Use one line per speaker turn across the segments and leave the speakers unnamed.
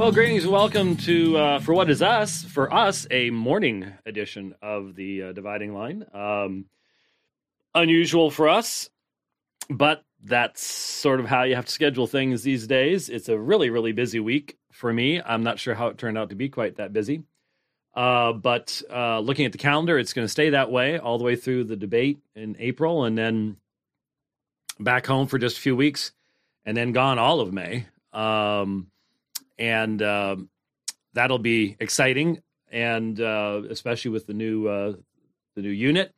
Well, greetings welcome to uh, for what is us for us a morning edition of the uh, dividing line. Um, unusual for us, but that's sort of how you have to schedule things these days. It's a really really busy week for me. I'm not sure how it turned out to be quite that busy, uh, but uh, looking at the calendar, it's going to stay that way all the way through the debate in April, and then back home for just a few weeks, and then gone all of May. Um, and um, that'll be exciting, and uh, especially with the new uh, the new unit.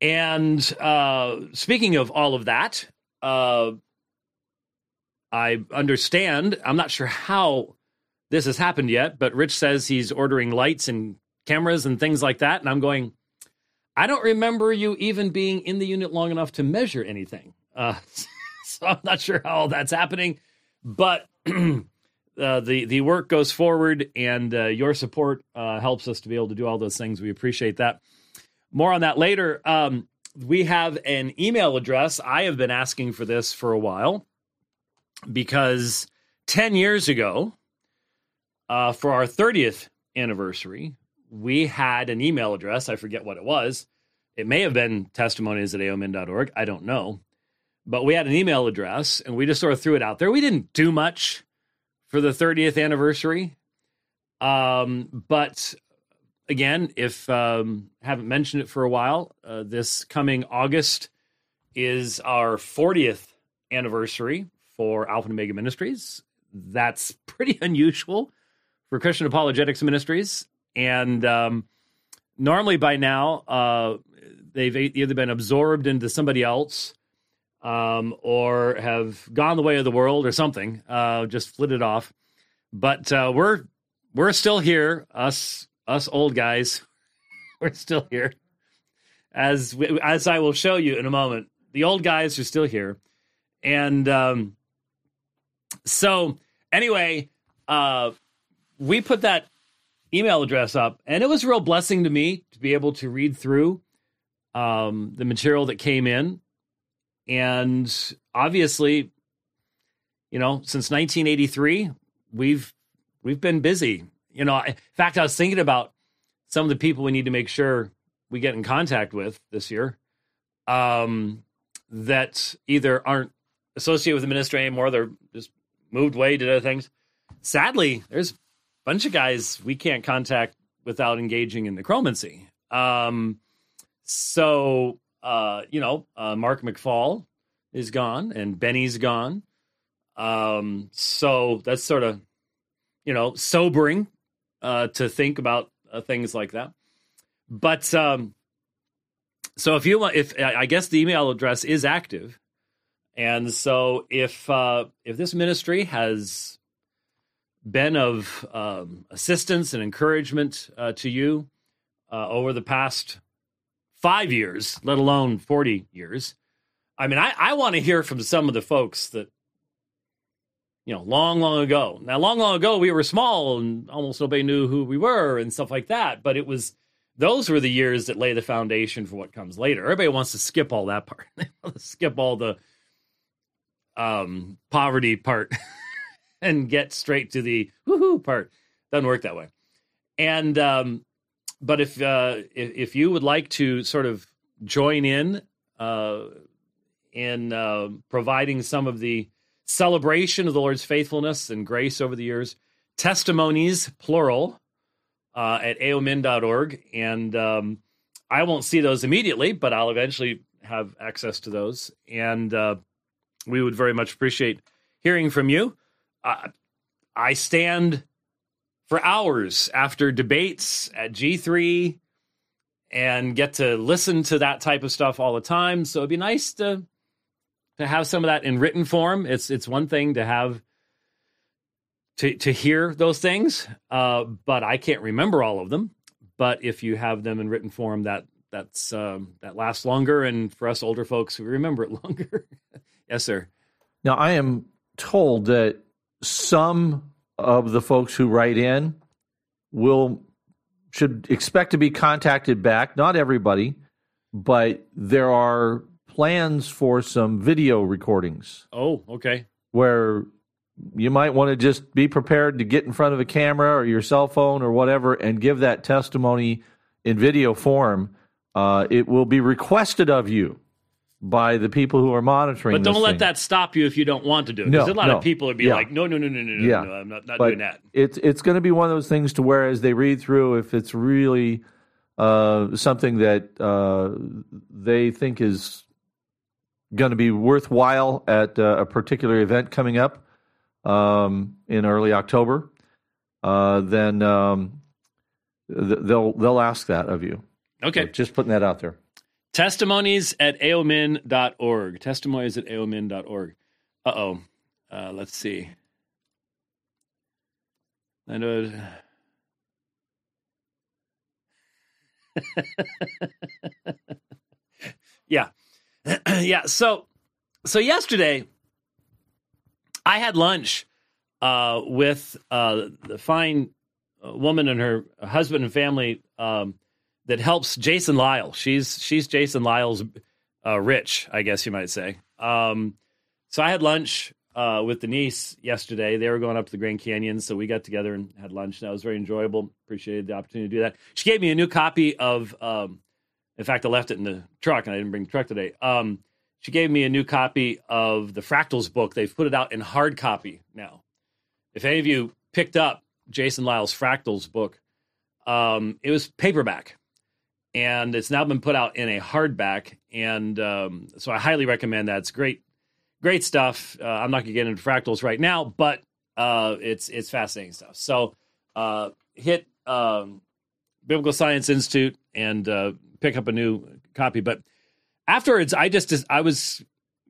And uh, speaking of all of that, uh, I understand. I'm not sure how this has happened yet, but Rich says he's ordering lights and cameras and things like that, and I'm going. I don't remember you even being in the unit long enough to measure anything. Uh, so I'm not sure how all that's happening, but uh, the the work goes forward, and uh, your support uh, helps us to be able to do all those things. We appreciate that. More on that later. Um, we have an email address. I have been asking for this for a while because ten years ago, uh, for our thirtieth anniversary, we had an email address. I forget what it was. It may have been testimonies at aomin.org. I don't know. But we had an email address and we just sort of threw it out there. We didn't do much for the 30th anniversary. Um, but again, if um, haven't mentioned it for a while, uh, this coming August is our 40th anniversary for Alpha and Omega Ministries. That's pretty unusual for Christian Apologetics Ministries. And um, normally by now, uh, they've either been absorbed into somebody else um, or have gone the way of the world or something, uh, just flitted off. But uh, we're we're still here, us us old guys. we're still here, as we, as I will show you in a moment. The old guys are still here, and um, so anyway, uh, we put that email address up, and it was a real blessing to me to be able to read through um, the material that came in and obviously, you know, since 1983, we've we've been busy. You know, in fact, I was thinking about some of the people we need to make sure we get in contact with this year um, that either aren't associated with the ministry anymore, they're just moved away, did other things. Sadly, there's a bunch of guys we can't contact without engaging in necromancy. Um, so uh, you know, uh, Mark McFall is gone and Benny's gone. Um, so that's sort of, you know, sobering uh, to think about uh, things like that. But um, so if you want, if I guess the email address is active, and so if uh, if this ministry has been of um, assistance and encouragement uh, to you over the past five years, let alone 40 years. I mean, I, I want to hear from some of the folks that, you know, long, long ago. Now, long, long ago, we were small and almost nobody knew who we were and stuff like that. But it was, those were the years that lay the foundation for what comes later. Everybody wants to skip all that part, they want to skip all the um, poverty part and get straight to the woohoo part. Doesn't work that way. And um, but if, uh, if, if you would like to sort of join in uh, in uh, providing some of the celebration of the Lord's faithfulness and grace over the years, testimonies plural uh, at aomin.org, and um, I won't see those immediately, but I'll eventually have access to those, and uh, we would very much appreciate hearing from you. Uh, I stand for hours after debates at G3 and get to listen to that type of stuff all the time. So it'd be nice to to have some of that in written form. It's it's one thing to have to to hear those things, uh, but I can't remember all of them. But if you have them in written form, that that's um, that lasts longer, and for us older folks, we remember it longer. yes, sir.
Now I am told that some of the folks who write in will should expect to be contacted back. Not everybody, but there are plans for some video recordings.
Oh, okay.
Where you might want to just be prepared to get in front of a camera or your cell phone or whatever and give that testimony in video form. Uh, it will be requested of you by the people who are monitoring.
But don't let
thing.
that stop you if you don't want to do it.
No,
a lot
no.
of people would be
Yeah.
like, no, no, no, no, no, no,
Yeah.
no, I'm not, not
but
doing that.
It's it's going to be one of those things to where as they read through, if it's really uh, something that uh, they think is going to be worthwhile at uh, a particular event coming up um, in early October, uh, then um, th- they'll they'll ask that of you.
Okay.
So just putting that out there.
Testimonies at aomin.org. Testimonies at aomin.org. Uh-oh. Uh, let's see. I know. yeah. yeah. So, so yesterday I had lunch uh, with uh, the fine uh, woman and her husband and family um, that helps Jason Lisle. She's she's Jason Lisle's uh, rich, I guess you might say. Um, so I had lunch uh, with Denise yesterday. They were going up to the Grand Canyon, so we got together and had lunch. That was very enjoyable. Appreciated the opportunity to do that. She gave me a new copy of. Um, in fact, I left it in the truck, and I didn't bring the truck today. Um, she gave me a new copy of the Fractals book. They've put it out in hard copy now. If any of you picked up Jason Lisle's Fractals book, um, it was paperback and it's now been put out in a hardback. And um, so I highly recommend that. It's great, great stuff. Uh, I'm not going to get into fractals right now, but uh, it's it's fascinating stuff. So uh, hit um, Biblical Science Institute and uh, pick up a new copy. But afterwards, I just I was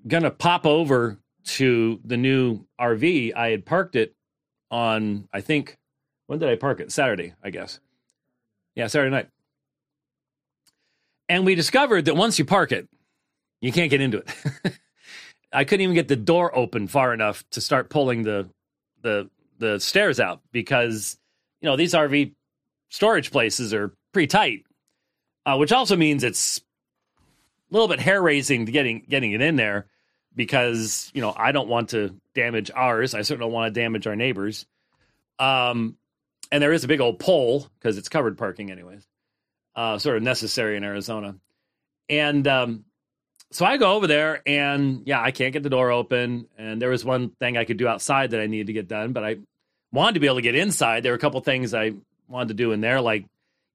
gonna pop over to the new RV. I had parked it on I think when did I park it? Saturday, I guess. Yeah, Saturday night. And we discovered that once you park it, you can't get into it. I couldn't even get the door open far enough to start pulling the the the stairs out because you know these RV storage places are pretty tight, uh, which also means it's a little bit hair raising getting getting it in there because you know I don't want to damage ours. I certainly don't want to damage our neighbors. Um, and there is a big old pole because it's covered parking anyways uh, sort of necessary in Arizona. And um, so I go over there, and yeah, I can't get the door open. And there was one thing I could do outside that I needed to get done, but I wanted to be able to get inside. There were a couple things I wanted to do in there, like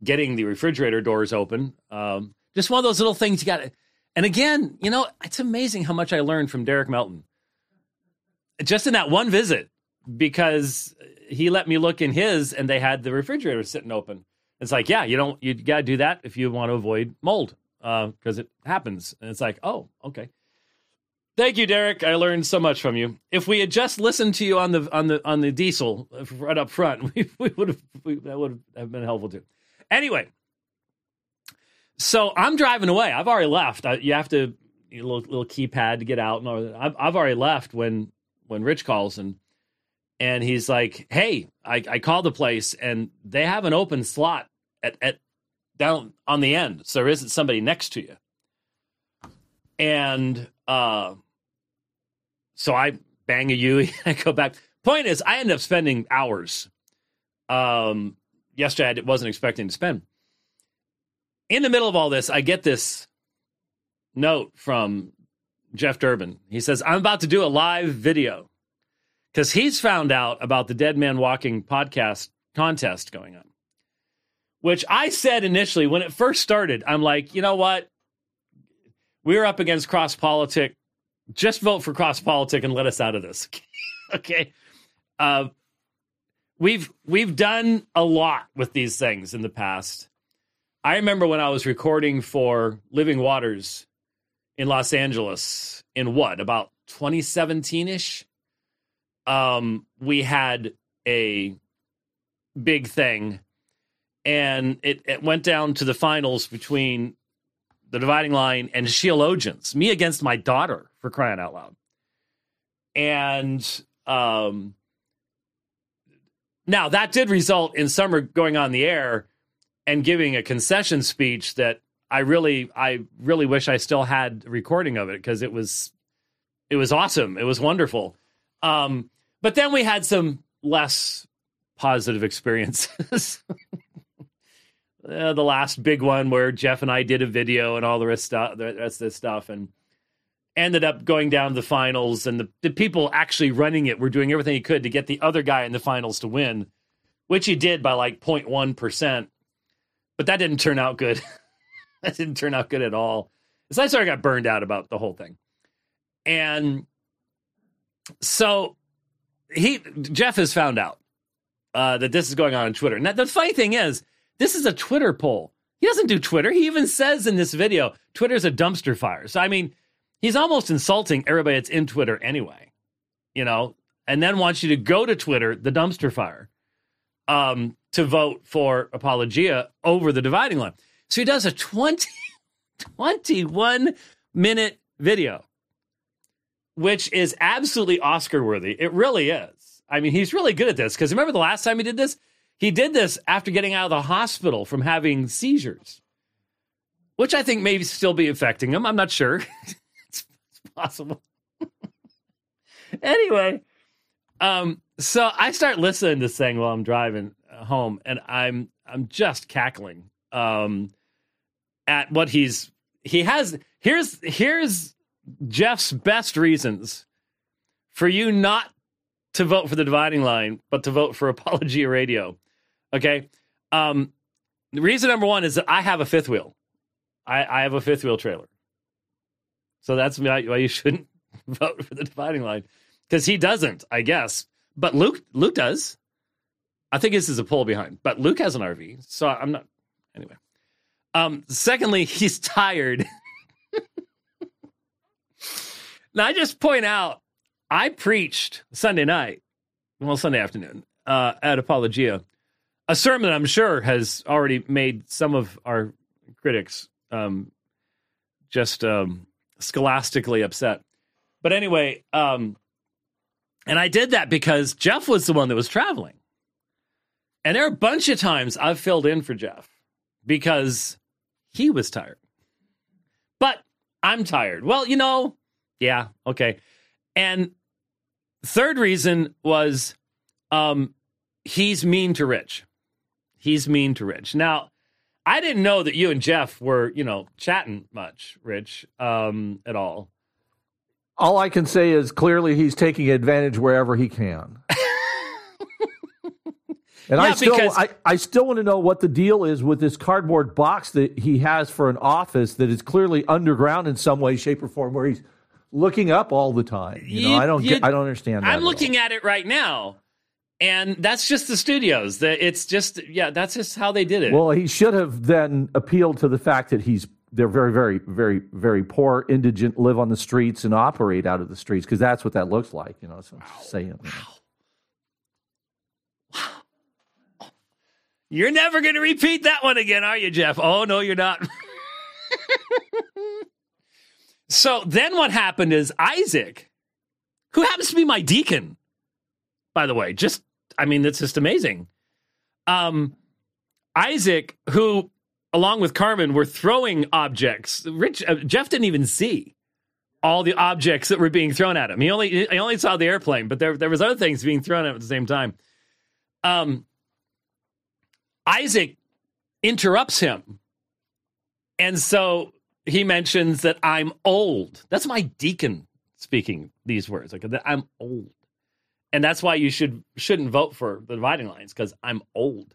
getting the refrigerator doors open. Um, just one of those little things you got. to And again, you know, it's amazing how much I learned from Derek Melton just in that one visit because he let me look in his, and they had the refrigerator sitting open. It's like, yeah, you don't, you got to do that if you want to avoid mold uh, because it happens. And it's like, oh, okay. Thank you, Derek. I learned so much from you. If we had just listened to you on the on the on the diesel right up front, we, we would have we, that would have been helpful too. Anyway, so I'm driving away. I've already left. I, you have to you know, little little keypad to get out and all that. I've I've already left when when Rich calls and and he's like, "Hey, I, I called the place and they have an open slot at, at down on the end, so there isn't somebody next to you." And uh, so I bang a U. I go back. Point is, I end up spending hours. Um, yesterday I wasn't expecting to spend. In the middle of all this, I get this note from Jeff Durbin. He says, "I'm about to do a live video." Because he's found out about the Dead Man Walking podcast contest going on. Which I said initially when it first started, I'm like, you know what? We're up against CrossPolitic. Just vote for CrossPolitic and let us out of this. okay. Uh, we've we've done a lot with these things in the past. I remember when I was recording for Living Waters in Los Angeles in what about 2017 ish um, we had a big thing, and it, it went down to the finals between the dividing line and Sheologians, me against my daughter for crying out loud. And um, now that did result in Summer going on the air and giving a concession speech that I really, I really wish I still had a recording of it because it was, it was awesome. It was wonderful. Um, But then we had some less positive experiences. uh, the last big one where Jeff and I did a video and all the rest, of, the rest of this stuff, and ended up going down to the finals. And the, the people actually running it were doing everything he could to get the other guy in the finals to win, which he did by like 0.1 percent. But that didn't turn out good. that didn't turn out good at all. So I sort of got burned out about the whole thing. And so he Jeff has found out uh, that this is going on on Twitter. Now the funny thing is, this is a Twitter poll. He doesn't do Twitter. He even says in this video, Twitter's a dumpster fire. So I mean, he's almost insulting everybody that's in Twitter anyway, you know, and then wants you to go to Twitter, the dumpster fire, um, to vote for Apologia over the dividing line. So he does a 20, 21 minute video, which is absolutely Oscar worthy. It really is. I mean, he's really good at this because remember the last time he did this? He did this after getting out of the hospital from having seizures, which I think may still be affecting him. I'm not sure. it's, it's possible. anyway, um, so I start listening to this thing while I'm driving home, and I'm I'm just cackling um, at what he's he has. Here's here's Jeff's best reasons for you not to vote for the dividing line, but to vote for Apologia Radio. Okay. Um, reason number one is that I have a fifth wheel. I, I have a fifth wheel trailer. So that's why you shouldn't vote for the dividing line because he doesn't, I guess. But Luke, Luke does. I think this is a pull behind, but Luke has an RV, so I'm not. Anyway. Um, secondly, he's tired. Now, I just point out, I preached Sunday night, well, Sunday afternoon, uh, at Apologia, a sermon I'm sure has already made some of our critics um, just um, scholastically upset. But anyway, um, and I did that because Jeff was the one that was traveling. And there are a bunch of times I've filled in for Jeff because he was tired. But I'm tired. Well, you know, yeah, okay. And third reason was um he's mean to Rich. He's mean to Rich. Now, I didn't know that you and Jeff were, you know, chatting much, Rich, um, at all.
All I can say is clearly he's taking advantage wherever he can. And yeah, I still, because, I, I still want to know what the deal is with this cardboard box that he has for an office that is clearly underground in some way, shape, or form, where he's looking up all the time. You, you know, I don't you, get, I don't understand.
I'm looking at it right now, and that's just the studios. That it's just, yeah, that's just how they did it.
Well, he should have then appealed to the fact that he's they're very, very, very, very poor, indigent, live on the streets and operate out of the streets because that's what that looks like. You know, so I'm just saying. You know.
You're never going to repeat that one again, are you, Jeff? Oh, no, you're not. so then what happened is Isaac, who happens to be my deacon, by the way, just, I mean, it's just amazing. Um, Isaac, who, along with Carmen, were throwing objects. Rich, uh, Jeff didn't even see all the objects that were being thrown at him. He only, he only saw the airplane, but there, there was other things being thrown at him at the same time. Um, Isaac interrupts him. And so he mentions that I'm old. That's my deacon speaking these words. Like that I'm old. And that's why you should shouldn't vote for the dividing lines because I'm old.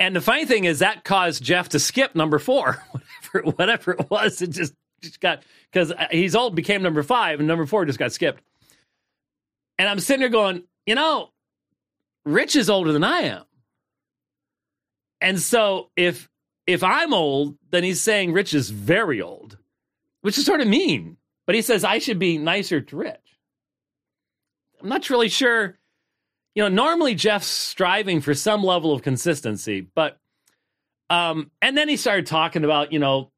And the funny thing is that caused Jeff to skip number four, whatever whatever it was. It just, just got because uh, he's old became number five, and number four just got skipped. And I'm sitting there going, you know, Rich is older than I am. And so if if I'm old, then he's saying Rich is very old, which is sort of mean. But he says I should be nicer to Rich. I'm not really sure. You know, normally Jeff's striving for some level of consistency, but um, and then he started talking about, you know,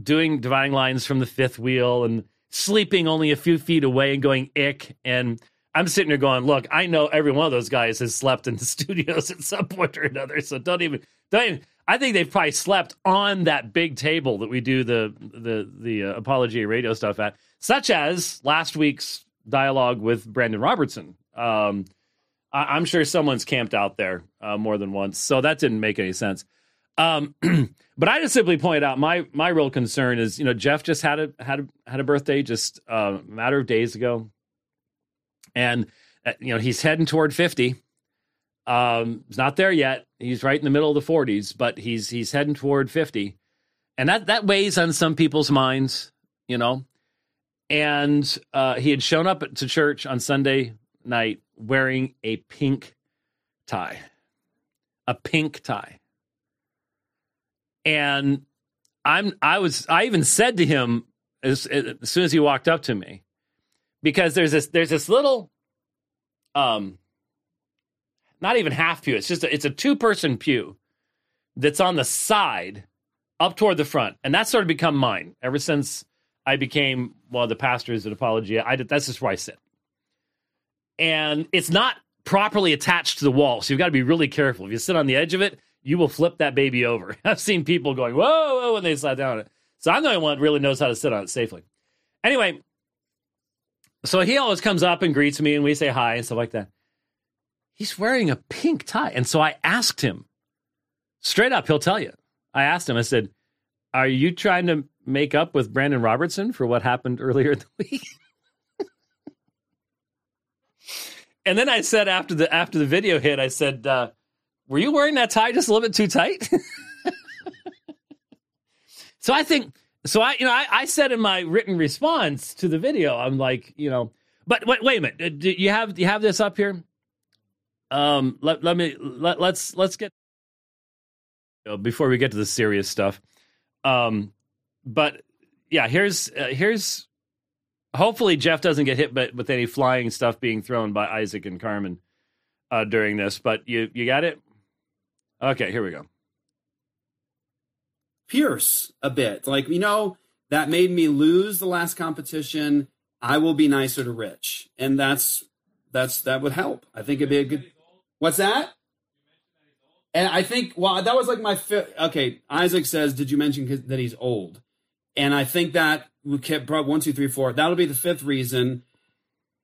doing dividing lines from the fifth wheel and sleeping only a few feet away and going ick and I'm sitting there going, look, I know every one of those guys has slept in the studios at some point or another. So don't even, don't even, I think they've probably slept on that big table that we do the the the uh, Apologia Radio stuff at, such as last week's dialogue with Brandon Robertson. Um, I, am sure someone's camped out there uh, more than once, so that didn't make any sense. Um, but I just simply point out my my real concern is you know Jeff just had a had a had a birthday just uh, a matter of days ago, and uh, you know he's heading toward fifty. Um, he's not there yet. He's right in the middle of the forties, but he's he's heading toward fifty, and that that weighs on some people's minds, you know. And uh, he had shown up to church on Sunday night wearing a pink tie, a pink tie and I'm I was I even said to him as, as soon as he walked up to me because there's this there's this little um not even half pew it's just a, it's a two person pew that's on the side up toward the front and that's sort of become mine ever since I became of the pastors at Apologia I did that's just where I sit and it's not properly attached to the wall so you've got to be really careful if you sit on the edge of it you will flip that baby over. I've seen people going, whoa, whoa, when they sat down on it. So I'm the only one that really knows how to sit on it safely. Anyway, so he always comes up and greets me and we say hi and stuff like that. He's wearing a pink tie. And so I asked him straight up, he'll tell you. I asked him, I said, Are you trying to make up with Brandon Robertson for what happened earlier in the week? and then I said after the after the video hit, I said, uh, were you wearing that tie just a little bit too tight? so I think so I you know I, I, said in my written response to the video I'm like you know but wait wait a minute do you have do you have this up here um let let me let, let's let's get before we get to the serious stuff um but yeah here's uh, here's hopefully Jeff doesn't get hit but with any flying stuff being thrown by Isaac and Carmen uh, during this but you you got it Okay, here we go.
Pierce a bit. Like, you know, that made me lose the last competition. I will be nicer to Rich. And that's that's that would help. I think it'd be a good What's that? And I think well that was like my fifth okay, Isaac says, Did you mention that he's old? And I think that we kept brought one, two, three, four. That'll be the fifth reason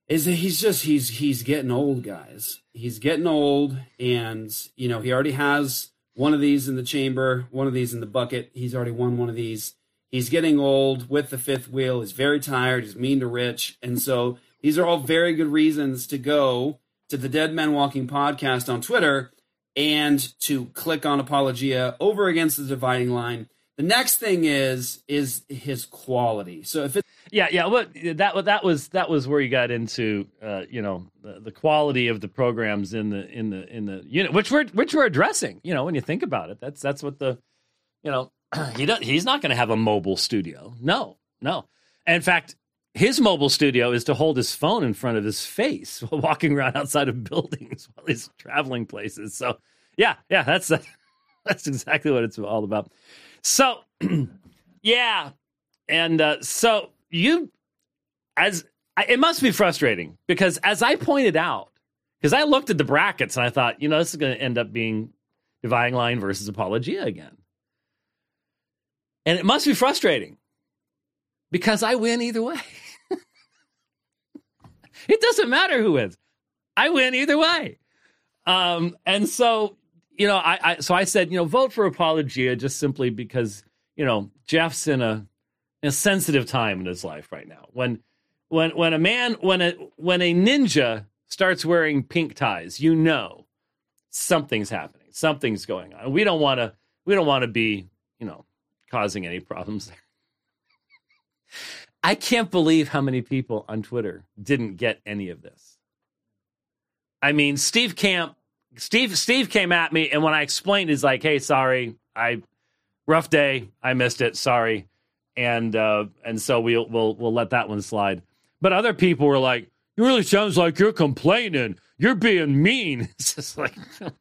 is that he's just he's he's getting old, guys. He's getting old, and you know he already has one of these in the chamber, one of these in the bucket. He's already won one of these. He's getting old with the fifth wheel. He's very tired. He's mean to Rich, and so these are all very good reasons to go to the Dead Men Walking podcast on Twitter and to click on Apologia over against the dividing line. The next thing is is his quality. So if it
yeah, yeah. What that that was that was where you got into, uh, you know, the, the, quality of the programs in the in the in the unit, which we're which we're addressing. You know, when you think about it, that's that's what the, you know, he does, he's not going to have a mobile studio. No, no. In fact, his mobile studio is to hold his phone in front of his face while walking around outside of buildings while he's traveling places. So, yeah, yeah, that's that's exactly what it's all about. So, yeah, and uh, so you as it must be frustrating because as I pointed out, because I looked at the brackets and I thought, you know, this is going to end up being Dividing Line versus Apologia again. And it must be frustrating because I win either way. it doesn't matter who wins. I win either way. Um, and so, you know, I, I so I said, you know, vote for Apologia just simply because, you know, Jeff's in a a sensitive time in his life right now. When when when a man when a when a ninja starts wearing pink ties, you know something's happening. Something's going on. We don't want to we don't want to be, you know, causing any problems there. I can't believe how many people on Twitter didn't get any of this. I mean, Steve Camp Steve Steve came at me and when I explained he's like, "Hey, sorry. I rough day. I missed it. Sorry." and uh, and so we'll we'll we'll let that one slide. But other people were like, "It really sounds like you're complaining. You're being mean." It's just like,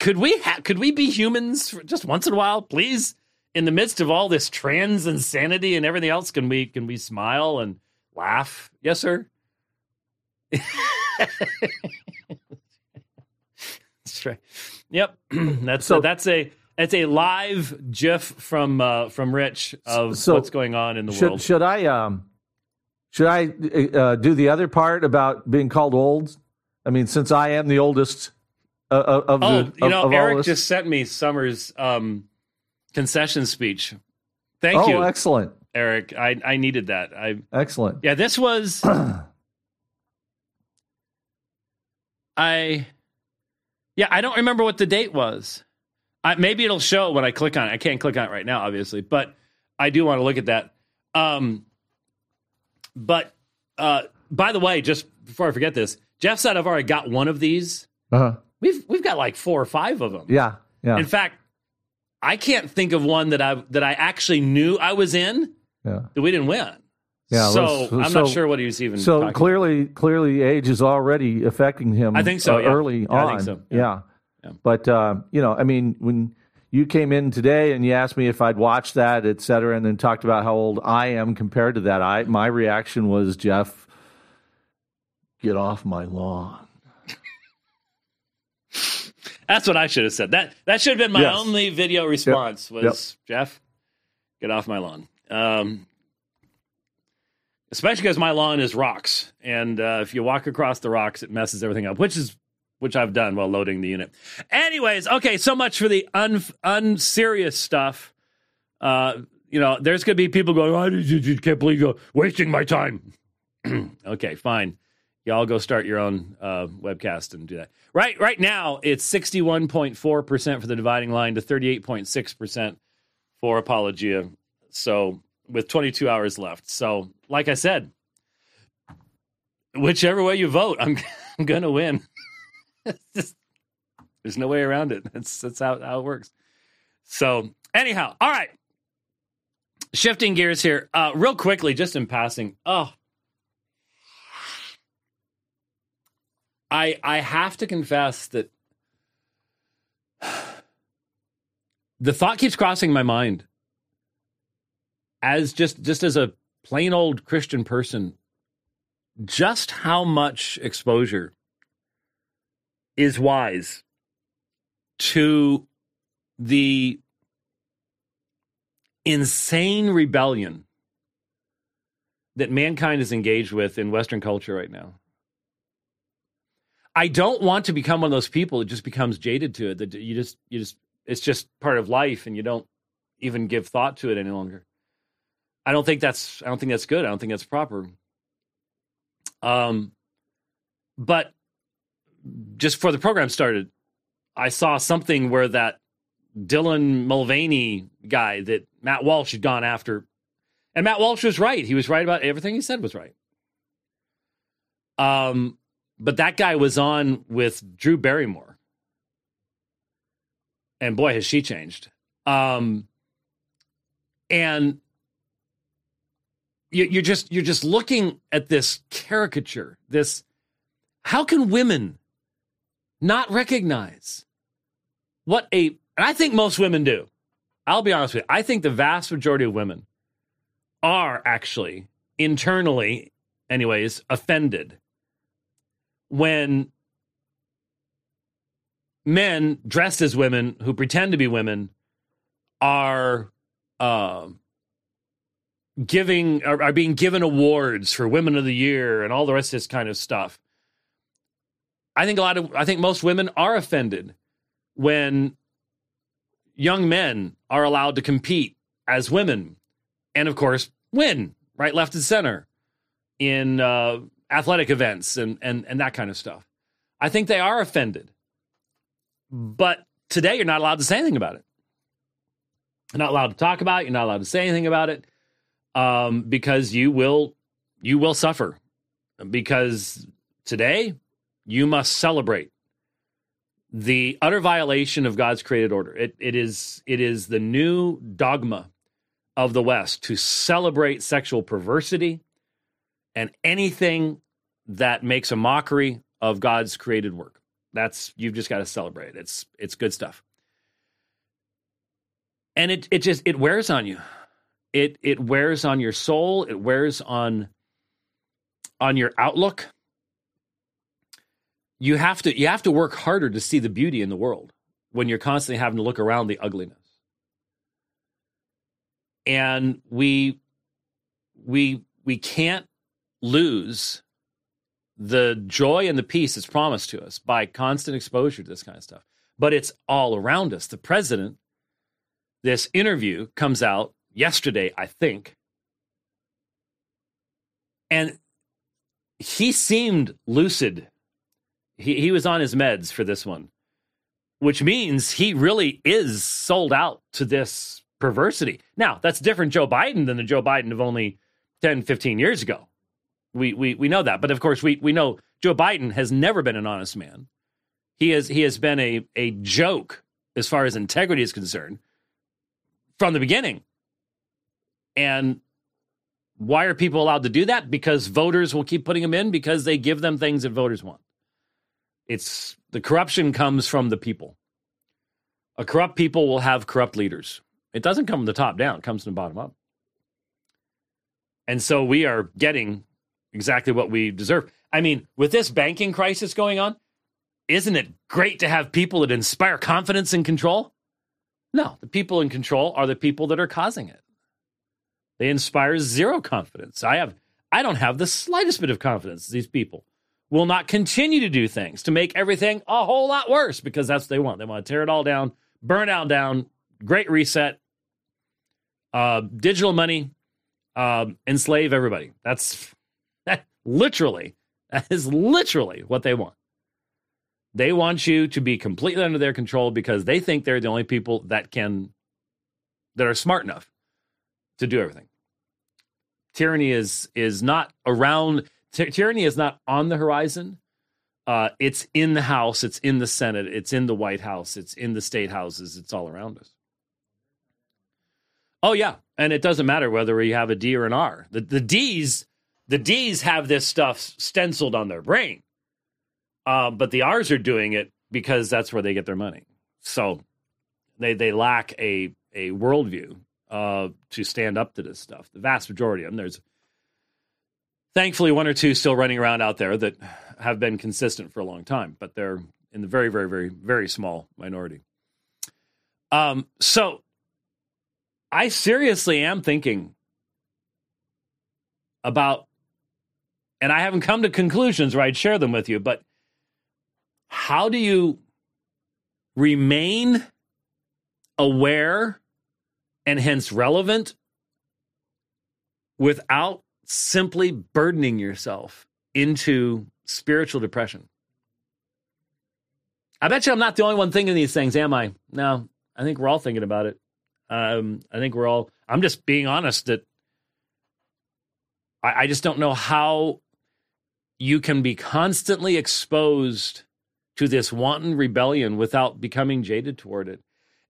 could we ha- could we be humans just once in a while, please? In the midst of all this trans insanity and everything else, can we can we smile and laugh? Yes, sir. that's right. Yep, that's so, a, that's a it's a live GIF from uh, from Rich of so, what's going on in the
should,
world.
Should I um Should I uh, do the other part about being called old? I mean, since I am the oldest uh, uh of
oh,
the,
you know,
of
Eric just sent me Summer's um, concession speech. Thank
oh,
you.
Oh, excellent,
Eric. I I needed that. I
excellent.
Yeah, this was. I. Yeah, I don't remember what the date was. I, maybe it'll show when I click on it. I can't click on it right now, obviously, but I do want to look at that. Um, but uh, by the way, just before I forget this, Jeff said I've already got one of these.
Uh-huh.
We've we've got like four or five of them.
Yeah, yeah.
In fact, I can't think of one that I that I actually knew I was in
yeah.
that we didn't win.
Yeah,
so
so,
I'm not sure what he was even.
So clearly, about. clearly, age is already affecting him.
I think so.
Uh,
yeah.
Early
yeah,
on,
I think so.
Yeah. yeah. yeah. But uh, you know, I mean, when you came in today and you asked me if I'd watched that, et cetera, and then talked about how old I am compared to that, I my reaction was, Jeff, get off my lawn.
That's what I should have said. That that should have been my
yes.
only video response
yep.
was
yep.
Jeff, get off my lawn. Um, especially because my lawn is rocks, and uh, if you walk across the rocks, it messes everything up, which is which I've done while loading the unit. Anyways, okay, so much for the un unserious stuff. Uh, you know, there's going to be people going, "I just can't believe you're wasting my time." okay, fine. Y'all go start your own uh, webcast and do that. Right, right now it's sixty-one point four percent for the dividing line to thirty-eight point six percent for Apologia. So with twenty-two hours left. So, like I said, whichever way you vote, I'm I'm gonna win. just, there's no way around it. That's that's how how it works. So anyhow, all right. Shifting gears here, uh, real quickly, just in passing. Oh, I I have to confess that the thought keeps crossing my mind as just just as a plain old Christian person, just how much exposure is wise to the insane rebellion that mankind is engaged with in Western culture right now. I don't want to become one of those people that just becomes jaded to it. That you just you just it's just part of life, and you don't even give thought to it any longer. I don't think that's I don't think that's good. I don't think that's proper. Um, but just before the program started, I saw something where that Dylan Mulvaney guy that Matt Walsh had gone after, and Matt Walsh was right. He was right about everything he said was right. Um, but that guy was on with Drew Barrymore. And boy, has she changed. Um, and you, you're just you're just looking at this caricature. This how can women not recognize what a and I think most women do. I'll be honest with you. I think the vast majority of women are actually internally, anyways, offended when men dressed as women who pretend to be women are uh, giving are, are, being given awards for women of the year and all the rest of this kind of stuff i think a lot of i think most women are offended when young men are allowed to compete as women and of course win right left and center in uh, athletic events and, and, and that kind of stuff. I think they are offended. But today, you're not allowed to say anything about it. You're not allowed to talk about it. You're not allowed to say anything about it um, because you will you will suffer. Because today, you must celebrate the utter violation of God's created order. It, it is it is the new dogma of the West to celebrate sexual perversity and anything that makes a mockery of God's created work. That's you've just got to celebrate. It's it's good stuff. And it it just it wears on you. It it wears on your soul, it wears on on your outlook. You have to you have to work harder to see the beauty in the world when you're constantly having to look around the ugliness. And we we we can't lose the joy and the peace that's promised to us by constant exposure to this kind of stuff. But it's all around us. The president, this interview comes out yesterday, I think. And he seemed lucid. He, he was on his meds for this one, which means he really is sold out to this perversity. Now, that's different Joe Biden than the Joe Biden of only 10, 15 years ago. We, we, we know that. But of course, we, we know Joe Biden has never been an honest man. He has, he has been a, a joke as far as integrity is concerned from the beginning. And why are people allowed to do that? Because voters will keep putting them in because they give them things that voters want. It's the corruption comes from the people. A corrupt people will have corrupt leaders. It doesn't come from the top down, it comes from the bottom up. And so we are getting exactly what we deserve. I mean, with this banking crisis going on, isn't it great to have people that inspire confidence and control? No, the people in control are the people that are causing it. They inspire zero confidence. I have I don't have the slightest bit of confidence these people will not continue to do things to make everything a whole lot worse because that's what they want. They want to tear it all down, burn it all down, great reset, uh, digital money, um, enslave everybody. That's that literally, that is literally what they want. They want you to be completely under their control because they think they're the only people that can, that are smart enough to do everything. Tyranny is is not around. Ty- tyranny is not on the horizon. Uh, it's in the House. It's in the Senate. It's in the White House. It's in the state houses. It's all around us. Oh yeah, and it doesn't matter whether we have a D or an R. The the D's the D's have this stuff stenciled on their brain, uh, but the R's are doing it because that's where they get their money. So they they lack a a worldview uh, to stand up to this stuff. The vast majority of them. There's thankfully one or two still running around out there that have been consistent for a long time, but they're in the very very very very small minority. Um, so I seriously am thinking about, and I haven't come to conclusions where I'd share them with you, but how do you remain aware and hence relevant without simply burdening yourself into spiritual depression? I bet you I'm not the only one thinking these things, am I? No, I think we're all thinking about it. Um, I think we're all. I'm just being honest that I, I just don't know how you can be constantly exposed to this wanton rebellion without becoming jaded toward it.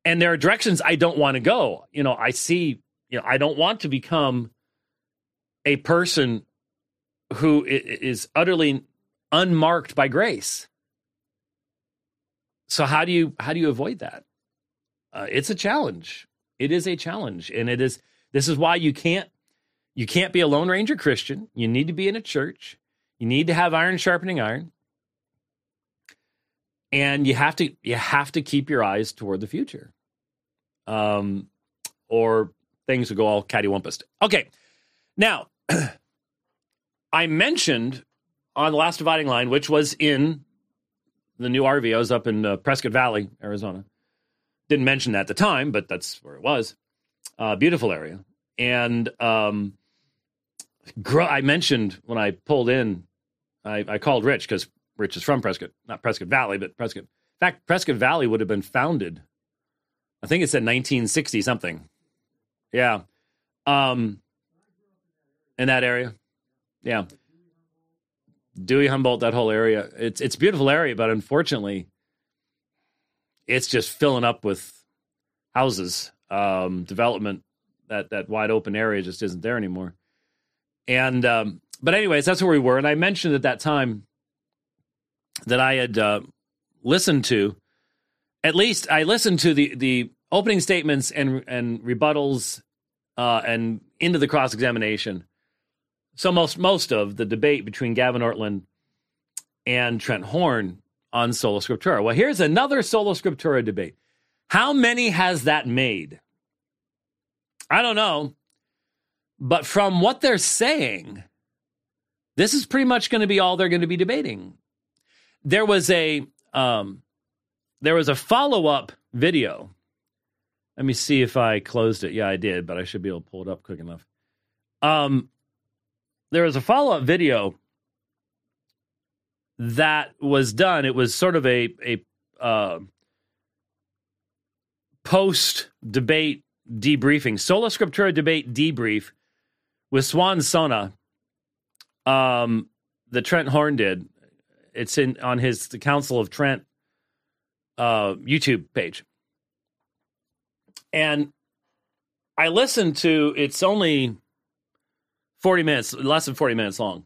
And there are directions I don't want to go. You know, I see. You know, I don't want to become a person who is utterly unmarked by grace. So how do you how do you avoid that? Uh, it's a challenge. It is a challenge, and it is. This is why you can't you can't be a Lone Ranger Christian. You need to be in a church. You need to have iron sharpening iron, and you have to you have to keep your eyes toward the future, um, or things will go all cattywampus. Okay, now I mentioned on the last dividing line, which was in the new RV. I was up in uh, Prescott Valley, Arizona. Didn't mention that at the time, but that's where it was. Uh, beautiful area. And um, I mentioned when I pulled in, I, I called Rich because Rich is from Prescott, not Prescott Valley, but Prescott. In fact, Prescott Valley would have been founded, I think it said 1960 something. Yeah. Um, in that area. Yeah. Dewey Humboldt, that whole area. It's it's beautiful area, but unfortunately, it's just filling up with houses, um, development. That that wide open area just isn't there anymore. And um, but anyways, that's where we were. And I mentioned at that time that I had uh, listened to, at least I listened to the the opening statements and and rebuttals uh, and into the cross examination. So most most of the debate between Gavin Ortlund and Trent Horn on Sola Scriptura. Well, here's another Sola Scriptura debate. How many has that made? I don't know. But from what they're saying, this is pretty much going to be all they're going to be debating. There was a um, there was a follow up video. Let me see if I closed it. Yeah, I did, but I should be able to pull it up quick enough. Um, there was a follow up video that was done. It was sort of a a uh, post debate debriefing, sola scriptura debate debrief with Suan Sonna. Um, that Trent Horn did. It's in on his the Council of Trent uh, YouTube page, and I listened to. It's only forty minutes, less than forty minutes long.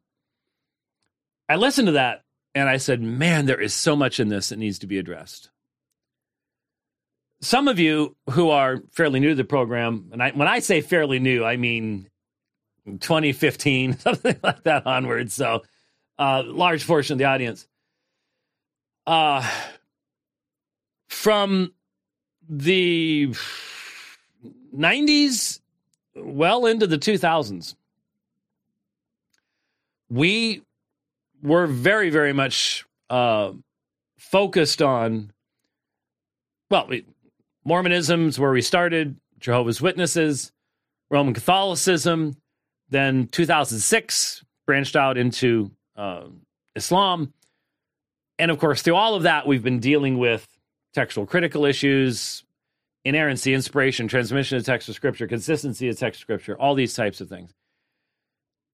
I listened to that and I said, "Man, there is so much in this that needs to be addressed." Some of you who are fairly new to the program, and I, when I say fairly new, I mean 2015, something like that onwards. So, uh, large portion of the audience. Uh, from the 90s well into the 2000s, we were very, very much uh, focused on, well, we, Mormonism's where we started, Jehovah's Witnesses, Roman Catholicism, then 2006 branched out into uh, Islam. And of course, through all of that, we've been dealing with textual critical issues, inerrancy, inspiration, transmission of text of scripture, consistency of text of scripture, all these types of things.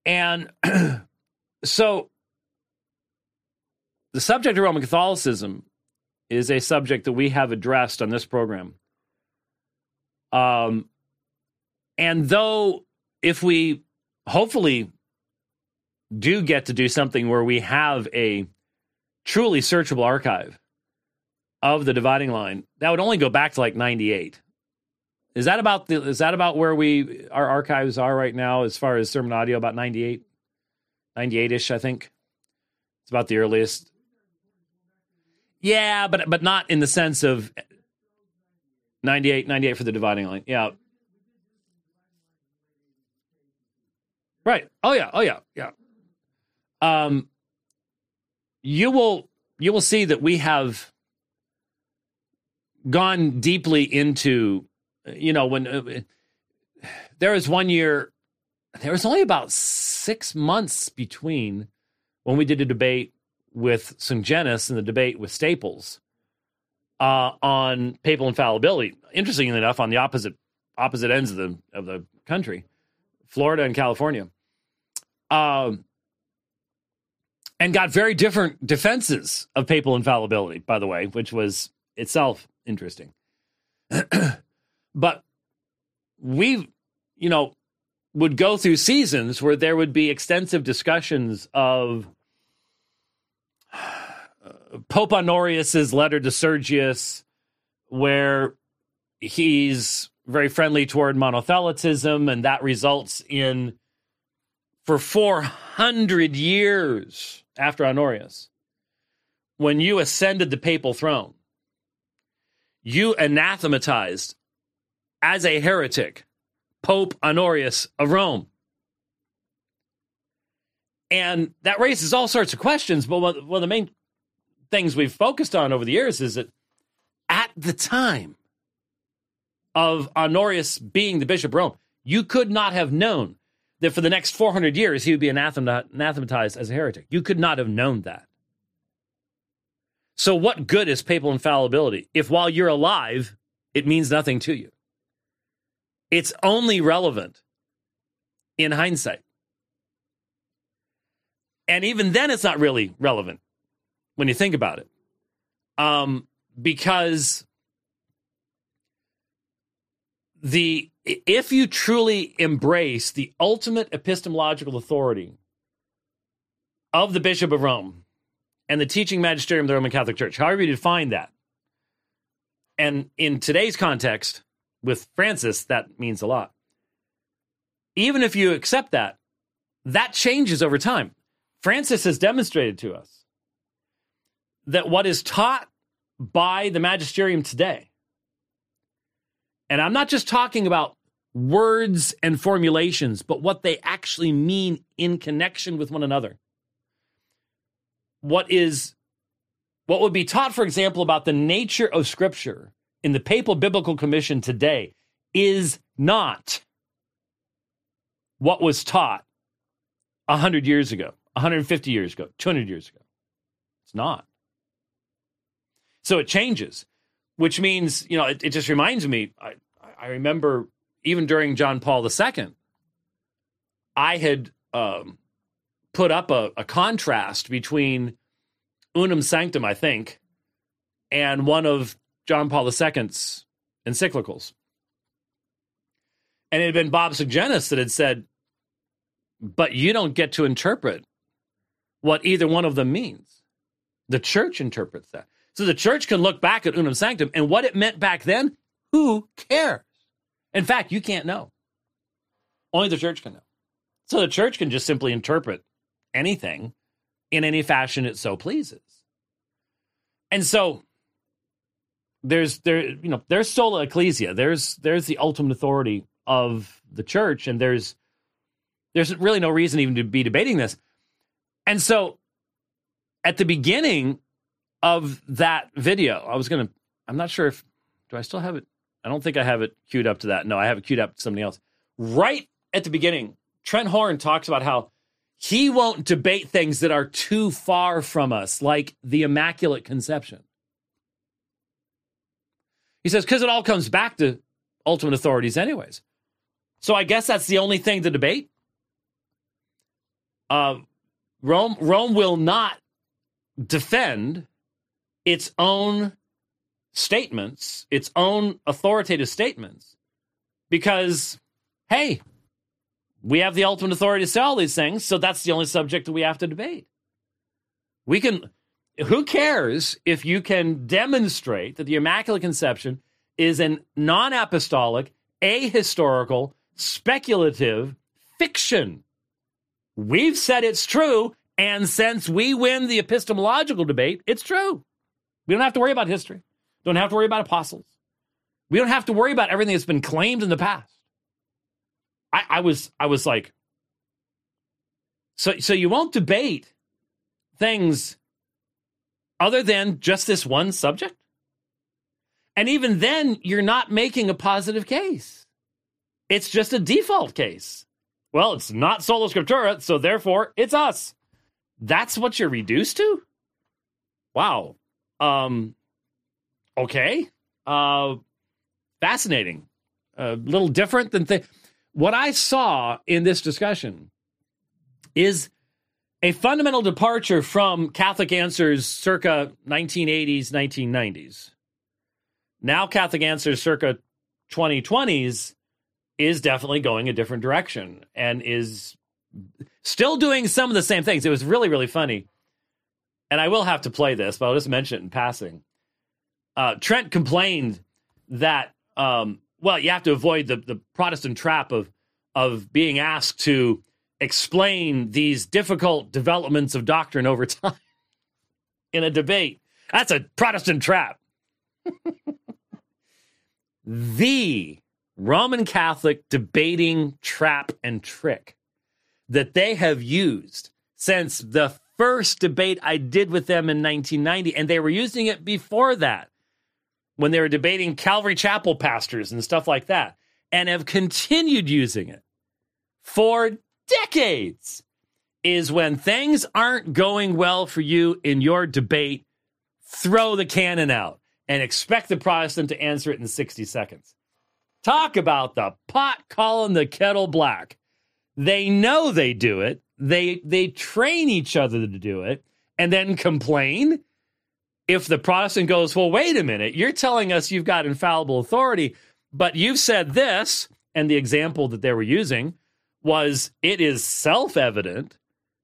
And so the subject of Roman Catholicism is a subject that we have addressed on this program. Um, and though if we hopefully do get to do something where we have a truly searchable archive of the dividing line, that would only go back to like 98. Is that about the is that about where we our archives are right now as far as sermon audio about 98 98ish I think. It's about the earliest. Yeah, but but not in the sense of 98 98 for the dividing line. Yeah. Right. Oh yeah. Oh yeah. Yeah. Um, you will you will see that we have gone deeply into, you know, when uh, there was one year, there was only about six months between when we did a debate with Sungenis and the debate with Staples uh, on papal infallibility. Interestingly enough, on the opposite opposite ends of the of the country. Florida and California, um, and got very different defenses of papal infallibility, by the way, which was itself interesting. but we, you know, would go through seasons where there would be extensive discussions of Pope Honorius's letter to Sergius, where he's very friendly toward monothelitism, and that results in, for 400 years after Honorius, when you ascended the papal throne, you anathematized as a heretic Pope Honorius of Rome. And that raises all sorts of questions, but one of the main things we've focused on over the years is that at the time, of Honorius being the Bishop of Rome, you could not have known that for the next 400 years he would be anathematized as a heretic. You could not have known that. So, what good is papal infallibility if while you're alive, it means nothing to you? It's only relevant in hindsight. And even then, it's not really relevant when you think about it. Um, because the if you truly embrace the ultimate epistemological authority of the Bishop of Rome and the teaching magisterium of the Roman Catholic Church, however you define that, and in today's context with Francis, that means a lot. Even if you accept that, that changes over time. Francis has demonstrated to us that what is taught by the magisterium today and I'm not just talking about words and formulations, but what they actually mean in connection with one another. what is what would be taught, for example, about the nature of Scripture in the Papal Biblical Commission today is not what was taught 100 years ago, 150 years ago, 200 years ago. It's not. So it changes, which means, you know, it, it just reminds me, I, I remember even during John Paul II, I had um, put up a, a contrast between Unam Sanctam, I think, and one of John Paul II's encyclicals. And it had been Bob Sungenis that had said, but you don't get to interpret what either one of them means. The church interprets that. So the church can look back at Unam Sanctam and what it meant back then, who cares? In fact, you can't know. Only the church can know. So the church can just simply interpret anything in any fashion it so pleases. And so there's there you know there's sola ecclesia there's there's the ultimate authority of the church and there's there's really no reason even to be debating this and so at the beginning of that video i was gonna i'm not sure if do i still have it i don't think i have it queued up to that no i have it queued up to somebody else right at the beginning trent horn talks about how he won't debate things that are too far from us, like the Immaculate Conception. He says, because it all comes back to ultimate authorities, anyways. So I guess that's the only thing to debate. Uh, Rome, Rome will not defend its own statements, its own authoritative statements, because, hey, we have the ultimate authority to say all these things, so that's the only subject that we have to debate. We can, who cares if you can demonstrate that the Immaculate Conception is an non apostolic, ahistorical, speculative fiction? We've said it's true, and since we win the epistemological debate, it's true. We don't have to worry about history, don't have to worry about apostles. We don't have to worry about everything that's been claimed in the past. I, I was I was like, so so you won't debate things other than just this one subject? And even then, you're not making a positive case. It's just a default case. Well, it's not sola scriptura, so therefore it's us. That's what you're reduced to? Wow. Um okay. Uh fascinating. A little different than th- what I saw in this discussion is a fundamental departure from Catholic Answers circa 1980s, 1990s. Now, Catholic Answers circa 2020s is definitely going a different direction and is still doing some of the same things. It was really, really funny. And I will have to play this, but I'll just mention it in passing. Uh, Trent complained that um, well, you have to avoid the, the Protestant trap of of being asked to explain these difficult developments of doctrine over time in a debate. That's a Protestant trap. the Roman Catholic debating trap and trick that they have used since the first debate I did with them in 1990, and they were using it before that when they were debating Calvary Chapel pastors and stuff like that, and have continued using it for decades, is when things aren't going well for you in your debate, throw the cannon out and expect the Protestant to answer it in 60 seconds. Talk about the pot calling the kettle black. They know they do it. They they train each other to do it and then complain if the Protestant goes, well, wait a minute, you're telling us you've got infallible authority, but you've said this, and the example that they were using was it is self evident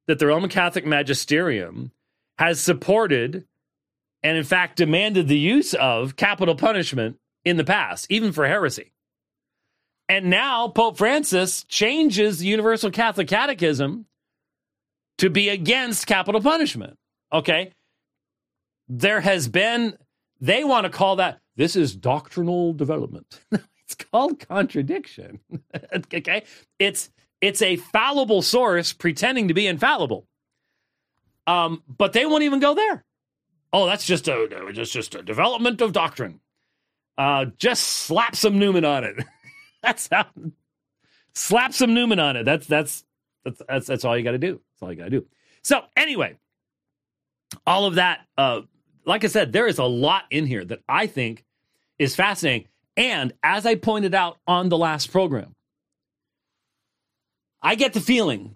that the Roman Catholic magisterium has supported and, in fact, demanded the use of capital punishment in the past, even for heresy. And now Pope Francis changes the Universal Catholic Catechism to be against capital punishment. Okay there has been, they want to call that, this is doctrinal development. it's called contradiction. okay. It's, it's a fallible source pretending to be infallible. Um, but they won't even go there. Oh, that's just a just just a development of doctrine. Uh, just slap some Newman on it. that's how. Slap some Newman on it. That's that's that's that's, that's all you got to do. That's all you got to do. So anyway, all of that. Uh, like I said, there is a lot in here that I think is fascinating. And as I pointed out on the last program, I get the feeling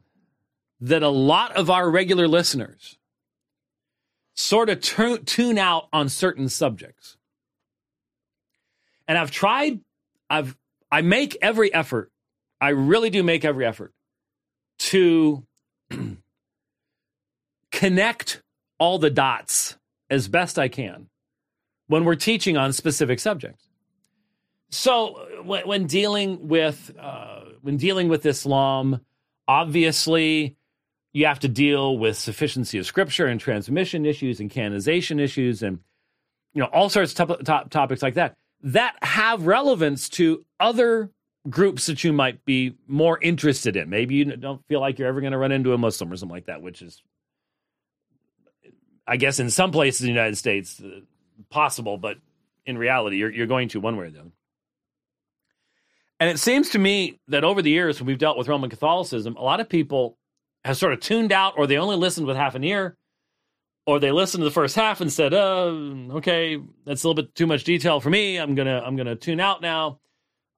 that a lot of our regular listeners sort of t- tune out on certain subjects. And I've tried, I've, I make every effort, I really do make every effort to connect all the dots as best I can when we're teaching on specific subjects. So when, when dealing with uh, when dealing with Islam, obviously you have to deal with sufficiency of scripture and transmission issues and canonization issues and you know all sorts of top, top topics like that that have relevance to other groups that you might be more interested in. Maybe you don't feel like you're ever going to run into a Muslim or something like that, which is, I guess, in some places in the United States uh, possible, but in reality, you're, you're going to one way or the other. And it seems to me that over the years, when we've dealt with Roman Catholicism, a lot of people have sort of tuned out or they only listened with half an ear or they listened to the first half and said, uh, okay, that's a little bit too much detail for me. I'm to I'm to tune out now.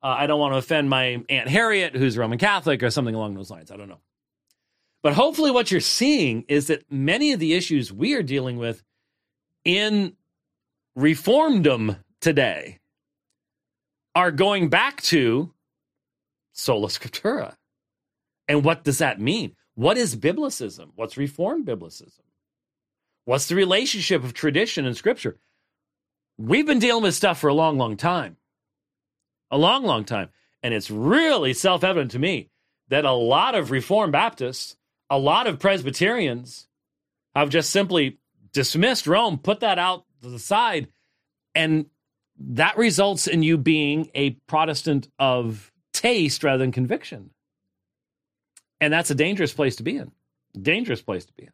Uh, I don't want to offend my Aunt Harriet, who's Roman Catholic, or something along those lines. I don't know. But hopefully, what you're seeing is that many of the issues we are dealing with in reformdom today are going back to sola scriptura. And what does that mean? What is biblicism? What's reformed biblicism? What's the relationship of tradition and scripture? We've been dealing with stuff for a long, long time. A long, long time. And it's really self evident to me that a lot of Reformed Baptists, a lot of Presbyterians have just simply dismissed Rome, put that out to the side, and that results in you being a Protestant of taste rather than conviction. And that's a dangerous place to be in. Dangerous place to be in.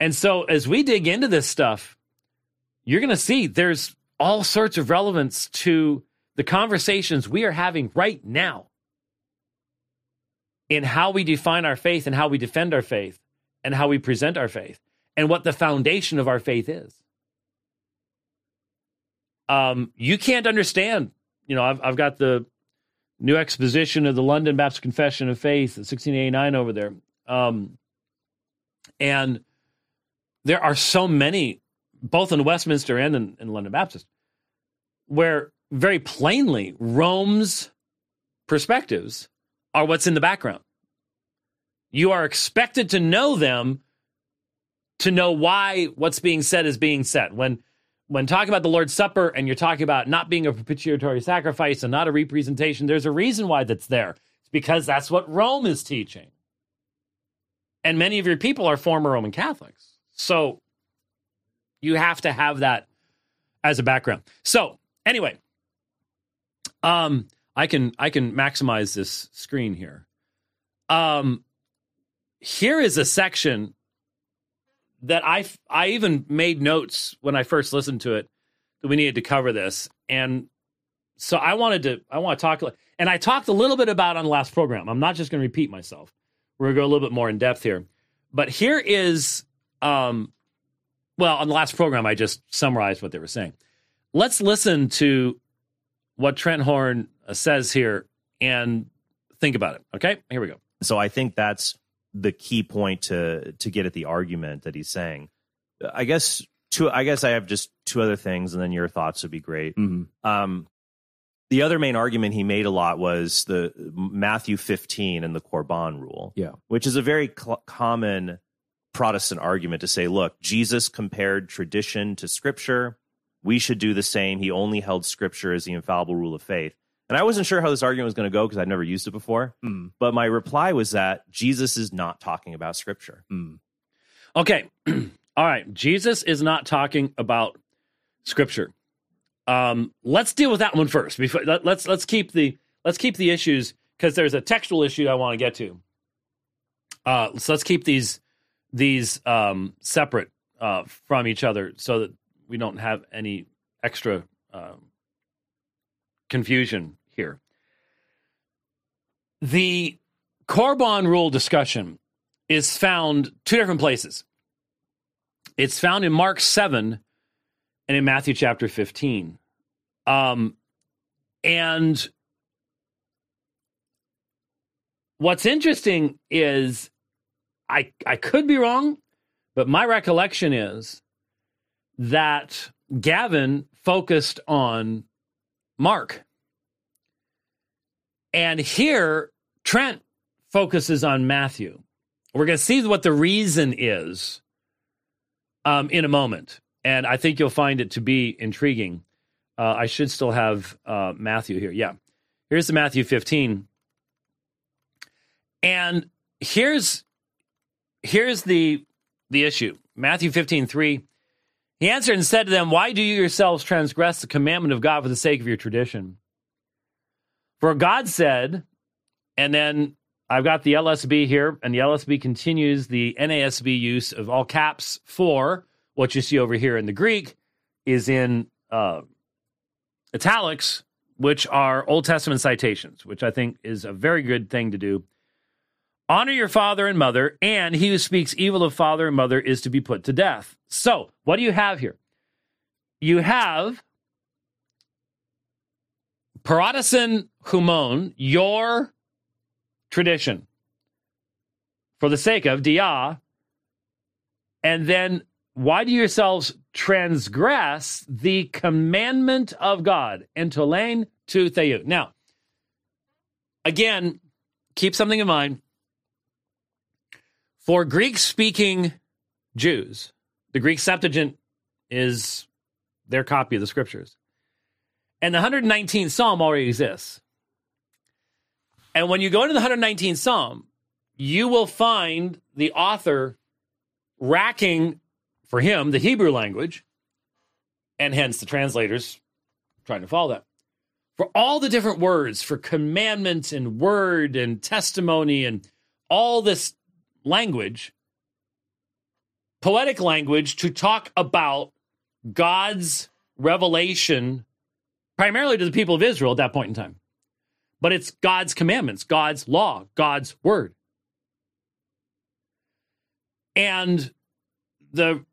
And so as we dig into this stuff, you're going to see there's all sorts of relevance to the conversations we are having right now in how we define our faith and how we defend our faith and how we present our faith and what the foundation of our faith is. Um, you can't understand, you know, I've, I've got the new exposition of the London Baptist Confession of Faith, 1689 over there. Um, and there are so many, both in Westminster and in, in London Baptist, where very plainly Rome's perspectives are what's in the background. You are expected to know them to know why what's being said is being said. When when talking about the Lord's Supper and you're talking about not being a propitiatory sacrifice and not a representation, there's a reason why that's there. It's because that's what Rome is teaching. And many of your people are former Roman Catholics. So you have to have that as a background. So anyway, um, I can I can maximize this screen here. Um, here is a section that I I even made notes when I first listened to it that we needed to cover this, and so I wanted to I want to talk and I talked a little bit about on the last program. I'm not just going to repeat myself. We're going to go a little bit more in depth here, but here is um, well, on the last program, I just summarized what they were saying. Let's listen to what Trent Horn uh, says here and think about it. Okay, here we go.
So I think that's the key point to to get at the argument that he's saying. I guess two. I guess I have just two other things, and then your thoughts would be great.
Mm-hmm.
Um, the other main argument he made a lot was the Matthew 15 and the Korban rule,
Yeah.
which is a very cl- common Protestant argument to say, look, Jesus compared tradition to scripture. We should do the same. He only held scripture as the infallible rule of faith. And I wasn't sure how this argument was going to go because I'd never used it before.
Mm.
But my reply was that Jesus is not talking about scripture.
Mm.
Okay. All right. Jesus is not talking about scripture. Um, let's deal with that one first. Before let, let's let's keep the let's keep the issues because there's a textual issue I want to get to. Uh, so let's keep these these um, separate uh, from each other so that we don't have any extra uh, confusion here. The Korban rule discussion is found two different places. It's found in Mark 7 and in Matthew chapter 15. Um, and what's interesting is I I could be wrong, but my recollection is that Gavin focused on Mark. And here Trent focuses on Matthew. We're going to see what the reason is um, in a moment. And I think you'll find it to be intriguing. Uh, I should still have uh, Matthew here. Yeah. Here's the Matthew 15. And here's here's the the issue. Matthew 15, 3. He answered and said to them, Why do you yourselves transgress the commandment of God for the sake of your tradition? For God said, and then I've got the LSB here, and the LSB continues the NASB use of all caps for what you see over here in the Greek is in uh, italics, which are Old Testament citations, which I think is a very good thing to do. Honor your father and mother, and he who speaks evil of father and mother is to be put to death. So, what do you have here? You have Paradosin Humon, your tradition, for the sake of Dia, and then why do yourselves transgress the commandment of God? Entolain to Theou. Now, again, keep something in mind. For Greek speaking Jews, the Greek Septuagint is their copy of the scriptures. And the 119th Psalm already exists. And when you go into the 119th Psalm, you will find the author racking for him the Hebrew language, and hence the translators trying to follow that. For all the different words for commandment and word and testimony and all this language, poetic language to talk about God's revelation primarily to the people of Israel at that point in time. But it's God's commandments, God's law, God's word. And the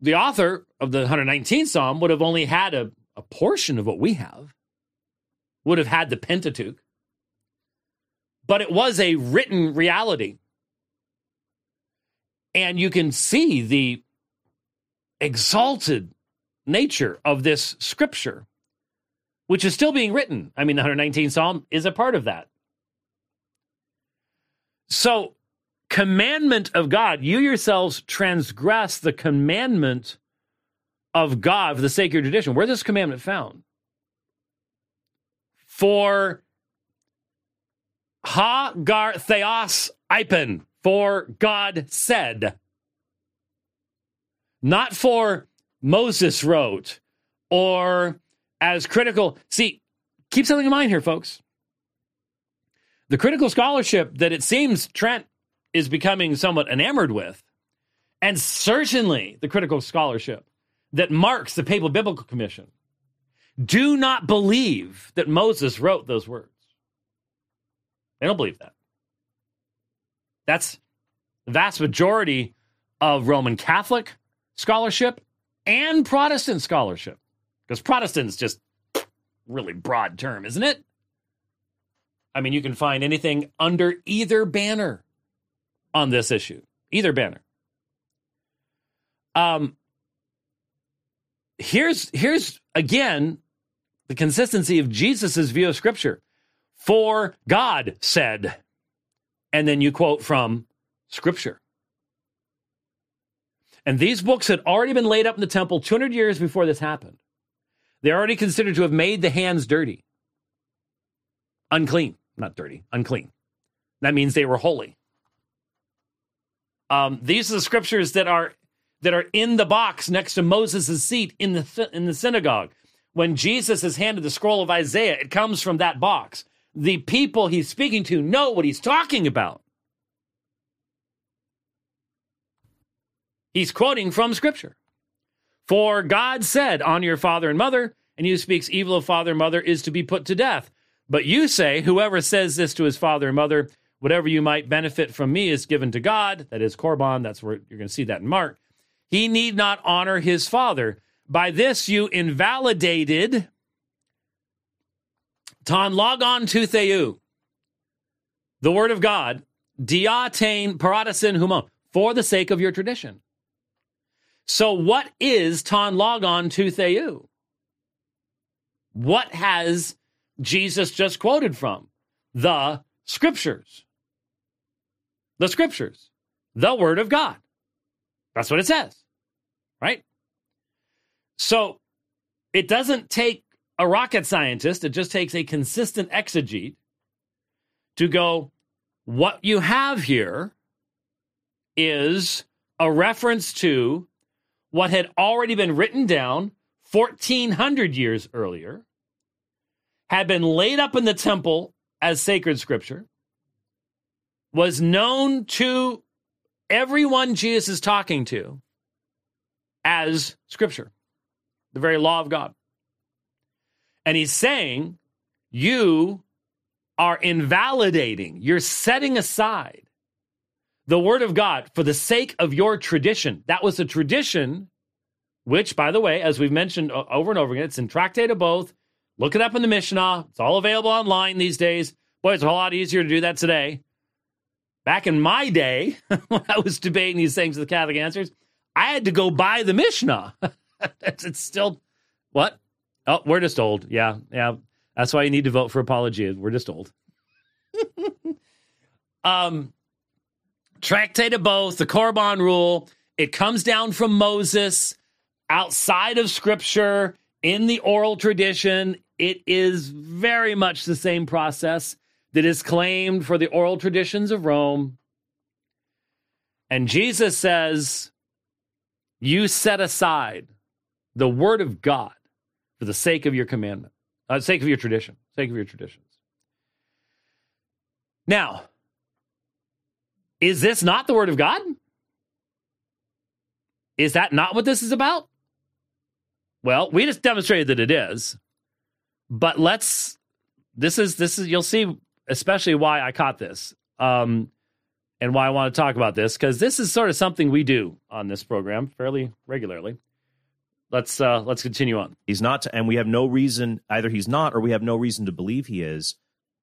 the author of the 119th Psalm would have only had a, a portion of what we have, would have had the Pentateuch. But it was a written reality. And you can see the exalted nature of this scripture, which is still being written. I mean, the 119th Psalm is a part of that. So commandment of God. You yourselves transgress the commandment of God for the sake of your tradition. Where's this commandment found? For ha gar theos ipen, for God said. Not for Moses wrote or as critical. See, keep something in mind here, folks. The critical scholarship that it seems Trent is becoming somewhat enamored with, and certainly the critical scholarship that marks the Papal Biblical Commission, do not believe that Moses wrote those words. They don't believe that. That's the vast majority of Roman Catholic scholarship and Protestant scholarship. Because Protestant's just really broad term, isn't it? I mean, you can find anything under either banner on this issue, either banner. Um, here's here's again the consistency of Jesus's view of Scripture. For God said, and then you quote from Scripture. And these books had already been laid up in the temple 200 years before this happened. They're already considered to have made the hands dirty, unclean, not dirty, unclean. That means they were holy. Um, these are the scriptures that are that are in the box next to Moses' seat in the in the synagogue. When Jesus is handed the scroll of Isaiah, it comes from that box. The people he's speaking to know what he's talking about. He's quoting from Scripture. For God said, Honor your father and mother, and he who speaks evil of father and mother is to be put to death. But you say, Whoever says this to his father and mother, whatever you might benefit from me is given to God. That is Korban. That's where you're going to see that in Mark. He need not honor his father. By this you invalidated ton logon to theou, the word of God, diatain paradosin humon, for the sake of your tradition. So, what is ton logon to theou? What has Jesus just quoted from? The scriptures. The scriptures. The word of God. That's what it says. Right? So, it doesn't take a rocket scientist, it just takes a consistent exegete to go, what you have here is a reference to what had already been written down 1400 years earlier, had been laid up in the temple as sacred scripture, was known to everyone Jesus is talking to as scripture, the very law of God. And he's saying, you are invalidating, you're setting aside the word of God for the sake of your tradition. That was a tradition, which, by the way, as we've mentioned over and over again, it's in Tractate Avoth. Look it up in the Mishnah. It's all available online these days. Boy, it's a whole lot easier to do that today. Back in my day, when I was debating these things with the Catholic Answers, I had to go buy the Mishnah. it's still what? Oh, we're just old. Yeah, yeah. That's why you need to vote for apology. We're just old. um, Tractate Avoth, the Korban rule. It comes down from Moses, outside of Scripture, in the oral tradition. It is very much the same process that is claimed for the oral traditions of Rome. And Jesus says, You set aside the word of God for the sake of your commandment, uh, sake of your tradition, sake of your traditions. Now, is this not the word of God? Is that not what this is about? Well, we just demonstrated that it is. But let's this is this is you'll see especially why I caught this. Um and why I want to talk about this cuz this is sort of something we do on this program fairly regularly let's uh let's continue on.
He's not, and we have no reason either. He's not, or we have no reason to believe he is,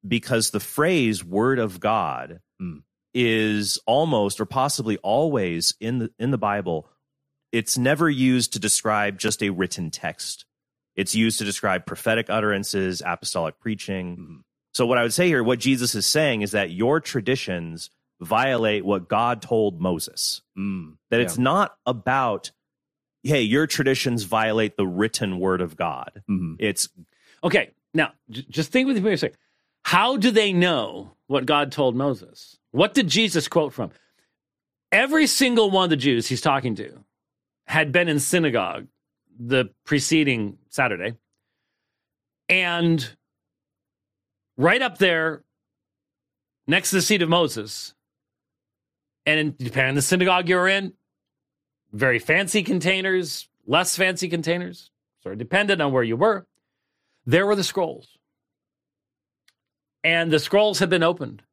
because the phrase "word of God" mm. is almost or possibly always in the in the Bible. It's never used to describe just a written text. It's used to describe prophetic utterances, apostolic preaching. Mm. So, what I would say here, what Jesus is saying is that your traditions violate what God told Moses. Mm. That yeah. it's not about hey, your traditions violate the written word of God. Mm-hmm. It's
okay. Now, j- just think with me for a second. How do they know what God told Moses? What did Jesus quote from? Every single one of the Jews he's talking to had been in synagogue the preceding Saturday. And right up there, next to the seat of Moses, and depending on the synagogue you're in, very fancy containers, less fancy containers, sort of dependent on where you were. There were the scrolls. And the scrolls had been opened.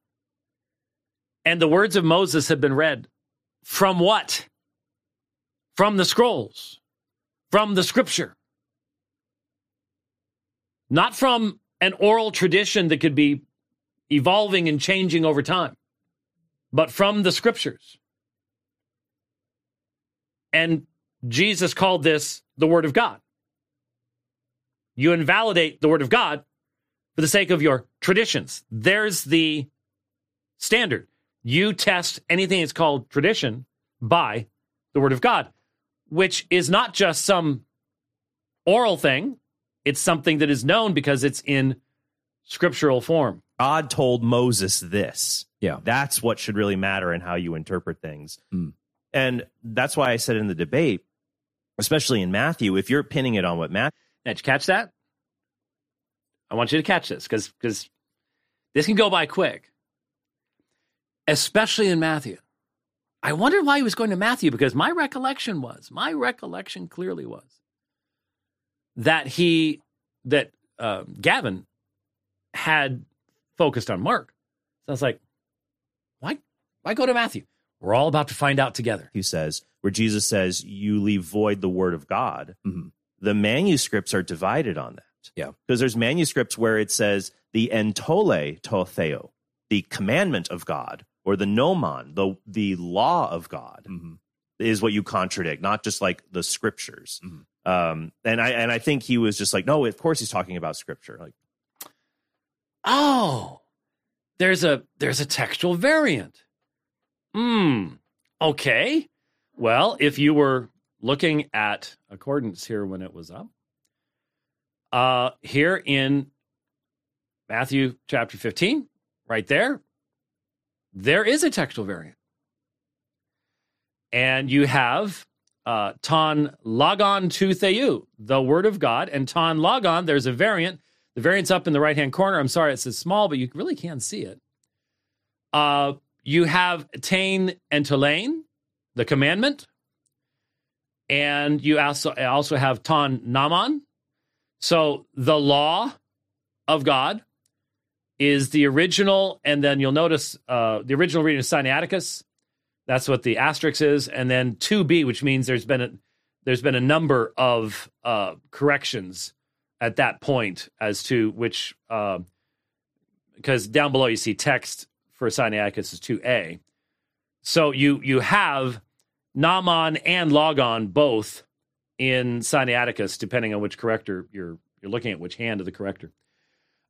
And the words of Moses had been read. From what? From the scrolls, from the scripture. Not from an oral tradition that could be evolving and changing over time, but from the scriptures. And Jesus called this the Word of God. You invalidate the Word of God for the sake of your traditions. There's the standard. You test anything that's called tradition by the Word of God, which is not just some oral thing, it's something that is known because it's in scriptural form.
God told Moses this.
Yeah.
That's what should really matter in how you interpret things. Mm. And that's why I said in the debate, especially in Matthew, if you're pinning it on what Matthew.
Did you catch that? I want you to catch this because because this can go by quick, especially in Matthew. I wondered why he was going to Matthew because my recollection was, my recollection clearly was that he, that uh, Gavin had focused on Mark. So I was like, why, why go to Matthew? We're all about to find out together.
He says, where Jesus says, you leave void the word of God.
Mhm.
The manuscripts are divided on that.
Yeah.
Because there's manuscripts where it says the entole to theo, the commandment of God, or the nomon, the, the law of God,
Mhm.
is what you contradict, not just like the scriptures.
Mhm.
Um, and I and I think he was just like, no, of course he's talking about scripture. Like,
Oh, there's a there's a textual variant. Hmm. Okay. Well, if you were looking at Accordance here when it was up, uh, here in Matthew chapter 15, right there, there is a textual variant. And you have uh, ton logon to theou, the word of God, and ton logon, there's a variant. The variant's up in the right hand corner. I'm sorry, it says small, but you really can see it. Uh, you have tain and tolain, the commandment, and you also also have ton nomon. So the law of God is the original, and then you'll notice uh, the original reading is Sinaiticus. That's what the asterisk is, and then two B, which means there's been a there's been a number of uh, corrections at that point as to which because down below you see text for Sinaiticus is 2a. So you you have Nomon and Logon both in Sinaiticus, depending on which corrector you're you're looking at, which hand of the corrector.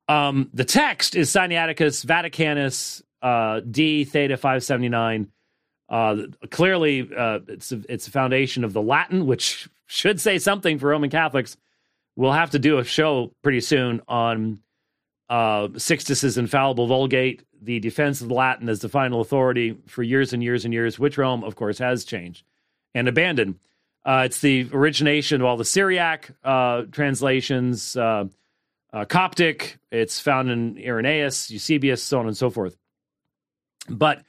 Um, the text is Sinaiticus Vaticanus uh, D Theta 579. Uh, clearly, uh, it's a, it's a foundation of the Latin, which should say something for Roman Catholics. We'll have to do a show pretty soon on uh, Sixtus's infallible Vulgate, the defense of Latin as the final authority for years and years and years, which Rome, of course, has changed and abandoned. Uh, it's the origination of all the Syriac uh, translations, uh, uh, Coptic. It's found in Irenaeus, Eusebius, so on and so forth. But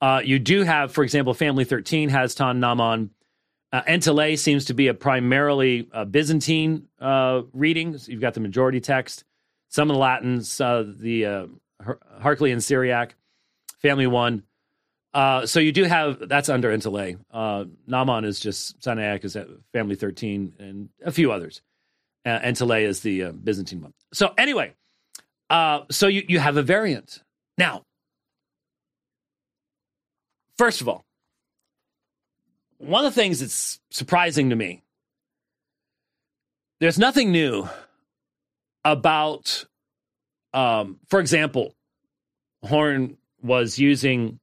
uh, you do have, for example, Family 13 has Ton Nomon. Uh, seems to be a primarily uh, Byzantine reading. So you've got the majority text, some of the Latins, uh, the uh, Harklean Syriac, Family 1. Uh, so you do have, that's under Entele. Uh, Nomon is just Sinaiticus Family 13 and a few others. Uh, Entele is the uh, Byzantine one. So anyway, uh, so you, you have a variant. Now, first of all, one of the things that's surprising to me, there's nothing new about, um, for example, Horn was using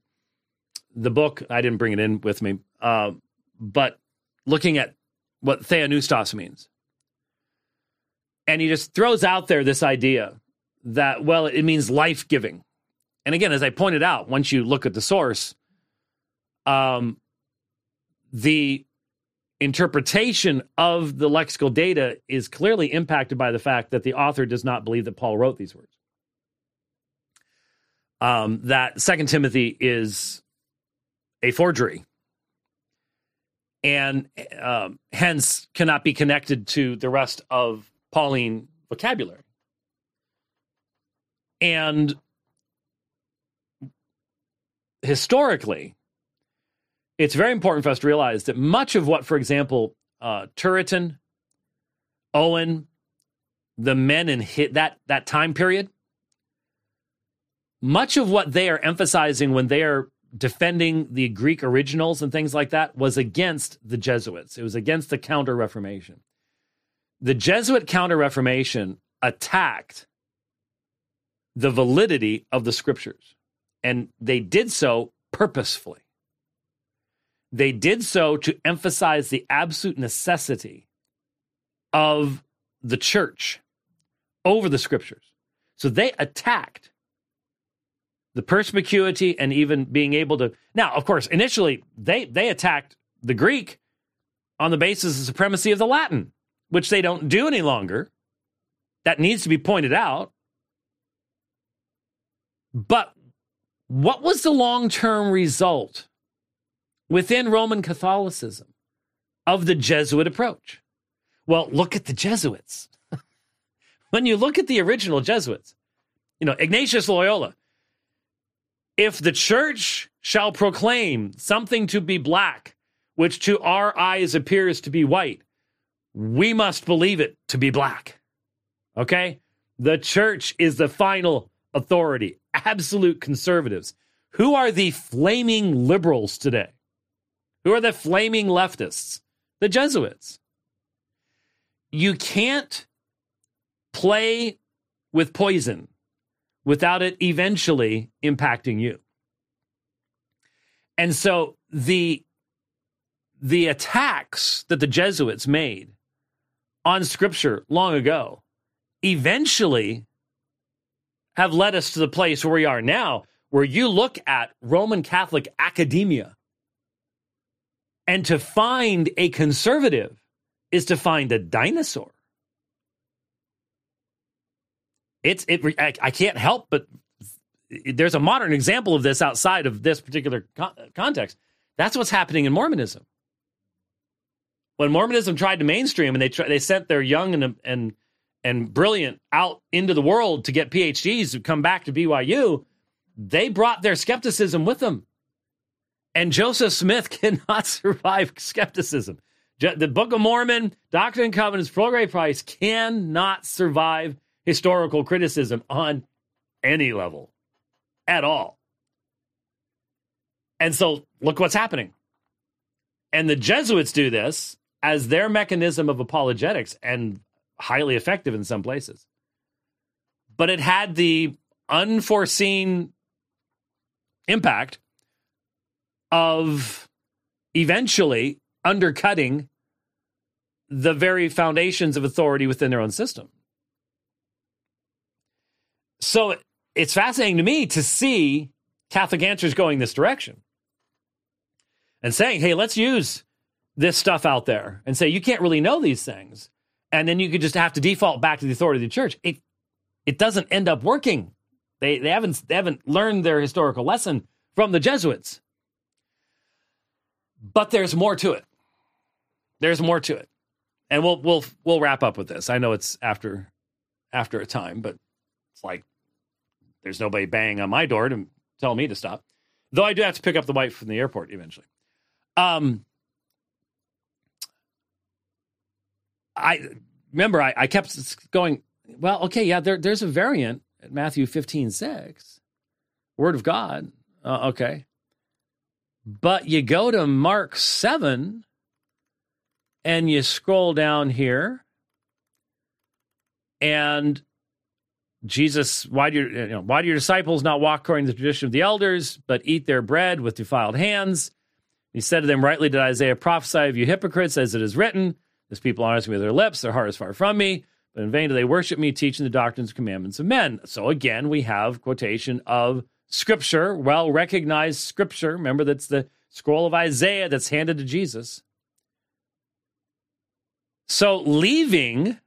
the book. I didn't bring it in with me, uh, but looking at what Theopneustos means. And he just throws out there this idea that, well, it means life giving. And again, as I pointed out, once you look at the source, um, the interpretation of the lexical data is clearly impacted by the fact that the author does not believe that Paul wrote these words. Um, that Second Timothy is a forgery, and um, hence cannot be connected to the rest of Pauline vocabulary. And historically, it's very important for us to realize that much of what, for example, uh, Turretin, Owen, the men in hit that that time period, much of what they are emphasizing when they are defending the Greek originals and things like that was against the Jesuits. It was against the Counter Reformation. The Jesuit Counter Reformation attacked the validity of the scriptures, and they did so purposefully. They did so to emphasize the absolute necessity of the church over the scriptures. So they attacked the perspicuity and even being able to now of course initially they they attacked the greek on the basis of supremacy of the latin which they don't do any longer that needs to be pointed out but what was the long-term result within Roman Catholicism of the Jesuit approach. Well, look at the Jesuits. when you look at the original Jesuits, you know, Ignatius Loyola, if the church shall proclaim something to be black, which to our eyes appears to be white, we must believe it to be black. Okay? The church is the final authority, absolute conservatives. Who are the flaming liberals today? Who are the flaming leftists? The Jesuits. You can't play with poison without it eventually impacting you. And so the the attacks that the Jesuits made on scripture long ago eventually have led us to the place where we are now, where you look at Roman Catholic academia and to find a conservative is to find a dinosaur. It's it. I, I can't help but there's a modern example of this outside of this particular context. That's what's happening in Mormonism. When Mormonism tried to mainstream and they they sent their young and and and brilliant out into the world to get PhDs to come back to BYU, they brought their skepticism with them. And Joseph Smith cannot survive skepticism. The Book of Mormon, Doctrine and Covenants, Great Price cannot survive historical criticism on any level at all. And so look what's happening. And the Jesuits do this as their mechanism of apologetics and highly effective in some places. But it had the unforeseen impact of eventually undercutting the very foundations of authority within their own system. So it's fascinating to me to see Catholic answers going this direction and saying, hey, let's use this stuff out there and say, you can't really know these things. And then you could just have to default back to the authority of the church. It, it doesn't end up working. They, they, haven't, they haven't learned their historical lesson from the Jesuits. But there's more to it. There's more to it. And we'll we'll we'll wrap up with this. I know it's after after a time, but it's like there's nobody banging on my door to tell me to stop. Though I do have to pick up the wife from the airport eventually. Um, I remember I, I kept going, well, okay, yeah, there, there's a variant at Matthew 15, 6, word of God. Uh, okay. But you go to Mark 7 and you scroll down here and Jesus, why do, your, you know, why do your disciples not walk according to the tradition of the elders, but eat their bread with defiled hands? He said to them, Rightly did Isaiah prophesy of you hypocrites, as it is written, This people honors me with their lips, their heart is far from me, but in vain do they worship me, teaching the doctrines and commandments of men. So again, we have quotation of scripture, well recognized scripture. Remember, that's the scroll of Isaiah that's handed to Jesus. So leaving,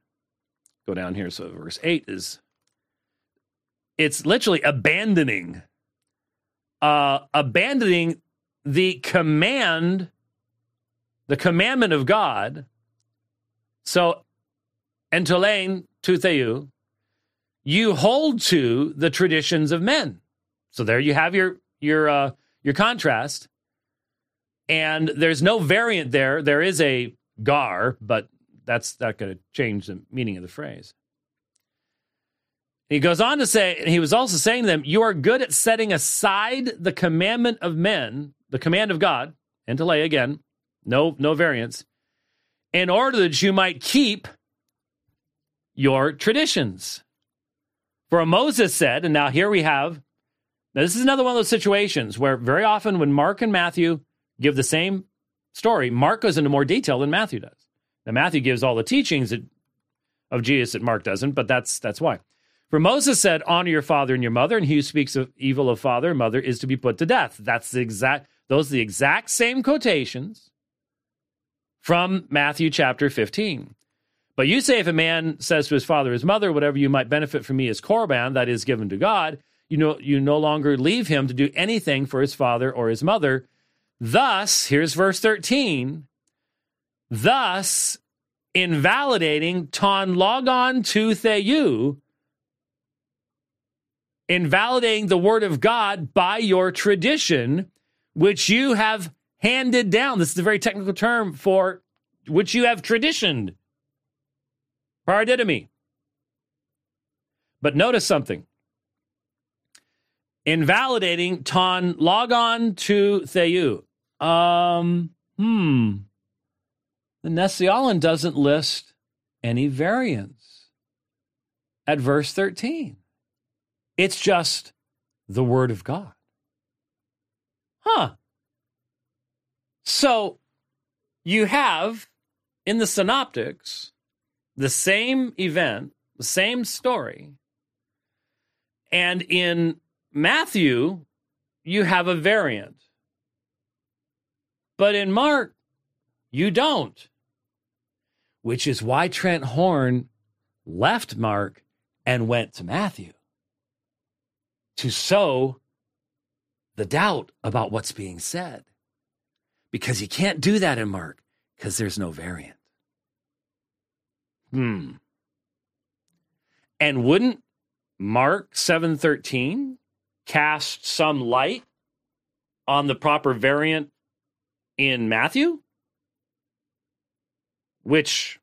go down here. So verse 8 is it's literally abandoning uh abandoning the command the commandment of god so entolain tou theou you hold to the traditions of men so there you have your your uh your contrast. And there's no variant there. There is a gar but that's not going to change the meaning of the phrase. He goes on to say, he was also saying to them, You are good at setting aside the commandment of men, the command of God, and to lay again, no, no variance, in order that you might keep your traditions. For Moses said, and now here we have, now this is another one of those situations where very often when Mark and Matthew give the same story, Mark goes into more detail than Matthew does. Now Matthew gives all the teachings of Jesus that Mark doesn't, but that's that's why. For Moses said, Honor your father and your mother, and he who speaks of evil of father and mother is to be put to death. That's the exact, those are the exact same quotations from Matthew chapter 15. But you say, if a man says to his father his mother, whatever you might benefit from me is korban, that is given to God, you know you no longer leave him to do anything for his father or his mother, Thus, here's verse 13. Thus, invalidating ton logon tou theou, invalidating the word of God by your tradition, which you have handed down. This is a very technical term for which you have traditioned. Paradidomi. But notice something. Invalidating ton logon tou theou. Um, hmm. The Nestle-Aland doesn't list any variants at verse 13. It's just the Word of God. Huh. So you have in the synoptics the same event, the same story. And in Matthew, you have a variant. But in Mark, you don't. Which is why Trent Horn left Mark and went to Matthew to sow the doubt about what's being said. Because you can't do that in Mark because there's no variant. Hmm. And wouldn't Mark 7:13 cast some light on the proper variant in Matthew? Which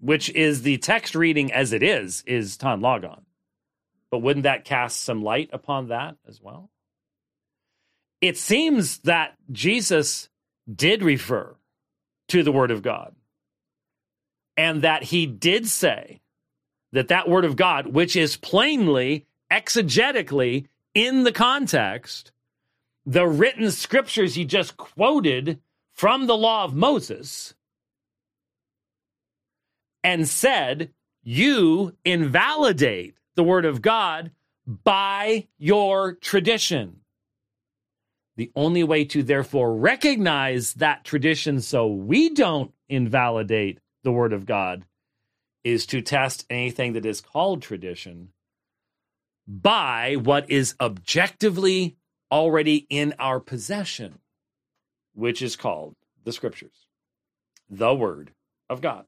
which is the text reading as it is is ton logon. But wouldn't that cast some light upon that as well? It seems that Jesus did refer to the word of God and that he did say that that word of God, which is plainly exegetically in the context, the written scriptures he just quoted from the law of Moses, and said, You invalidate the word of God by your tradition. The only way to therefore recognize that tradition so we don't invalidate the word of God is to test anything that is called tradition by what is objectively already in our possession, which is called the scriptures, the word of God.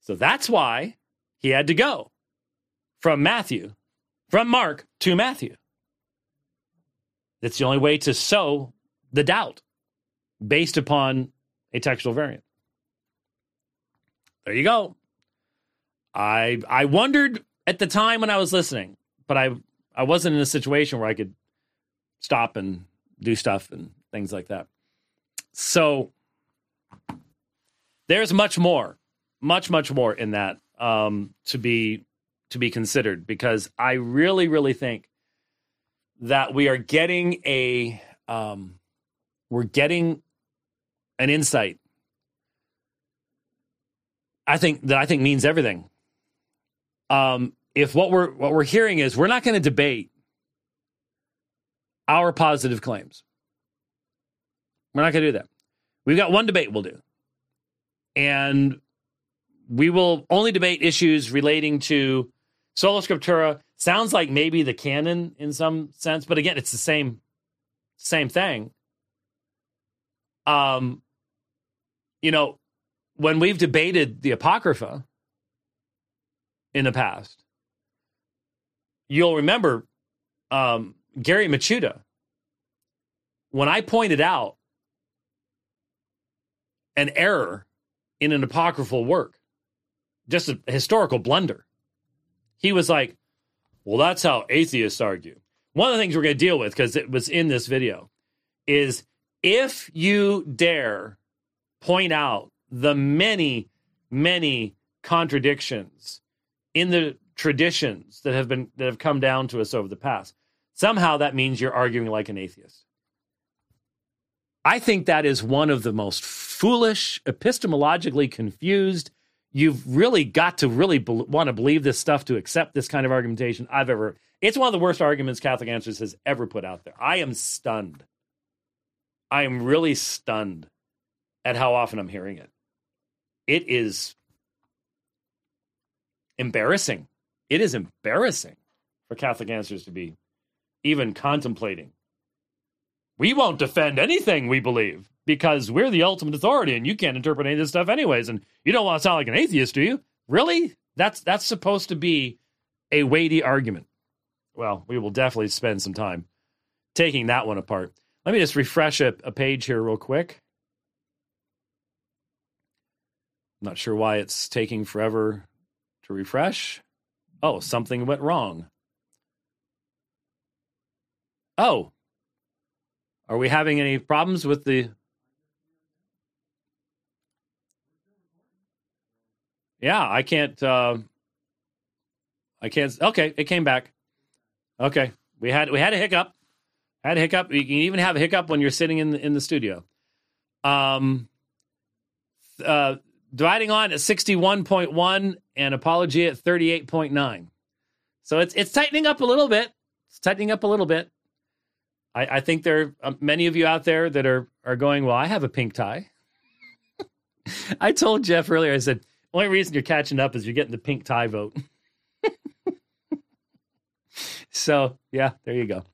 So that's why he had to go from Matthew, from Mark to Matthew. That's the only way to sow the doubt based upon a textual variant. There you go. I I wondered at the time when I was listening, but I I wasn't in a situation where I could stop and do stuff and things like that. So there's much more, much much more in that um, to be to be considered because I really really think that we are getting a um, we're getting an insight I think that I think means everything. Um, if what we're what we're hearing is we're not going to debate our positive claims. We're not going to do that. We've got one debate we'll do. And we will only debate issues relating to sola scriptura. Sounds like maybe the canon in some sense, but again, it's the same same thing. Um you know, when we've debated the Apocrypha in the past, you'll remember um, Gary Michuta, when I pointed out an error in an apocryphal work, just a historical blunder, he was like, Well, that's how atheists argue. One of the things we're going to deal with, because it was in this video, is if you dare point out the many, many contradictions in the traditions that have been that have come down to us over the past. Somehow that means you're arguing like an atheist. I think that is one of the most foolish, epistemologically confused. You've really got to really be- want to believe this stuff to accept this kind of argumentation I've ever. It's one of the worst arguments Catholic Answers has ever put out there. I am stunned. I am really stunned at how often I'm hearing it it is embarrassing. It is embarrassing for Catholic Answers to be even contemplating we won't defend anything we believe because we're the ultimate authority and you can't interpret any of this stuff anyways. And you don't want to sound like an atheist, do you? Really? That's that's supposed to be a weighty argument. Well, we will definitely spend some time taking that one apart. Let me just refresh a, a page here real quick. Not sure why it's taking forever to refresh. Oh, something went wrong. Oh, are we having any problems with the? Yeah, I can't. Uh, I can't. Okay, it came back. Okay, we had we had a hiccup. Had a hiccup. You can even have a hiccup when you're sitting in the, in the studio. Um, uh, dividing on at sixty one point one and Apologia at thirty eight point nine. So it's it's tightening up a little bit. It's tightening up a little bit. I, I think there are um, many of you out there that are are going. Well, I have a pink tie. I told Jeff earlier. I said only reason you're catching up is you're getting the pink tie vote. so yeah, there you go.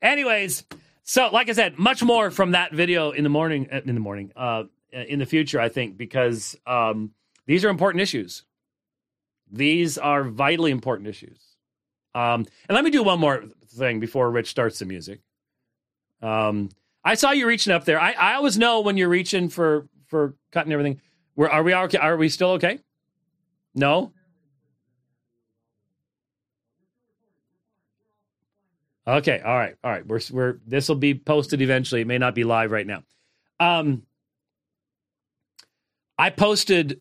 Anyways, so like I said, much more from that video in the morning. Uh, in the morning, uh, in the future, I think, because um, these are important issues. These are vitally important issues. Um, and let me do one more thing before Rich starts the music. Um, I saw you reaching up there. I, I always know when you're reaching for for cutting everything. Where are we? Okay? Are we still okay? No. Okay. All right. All right. We're we're this will be posted eventually. It may not be live right now. Um, I posted.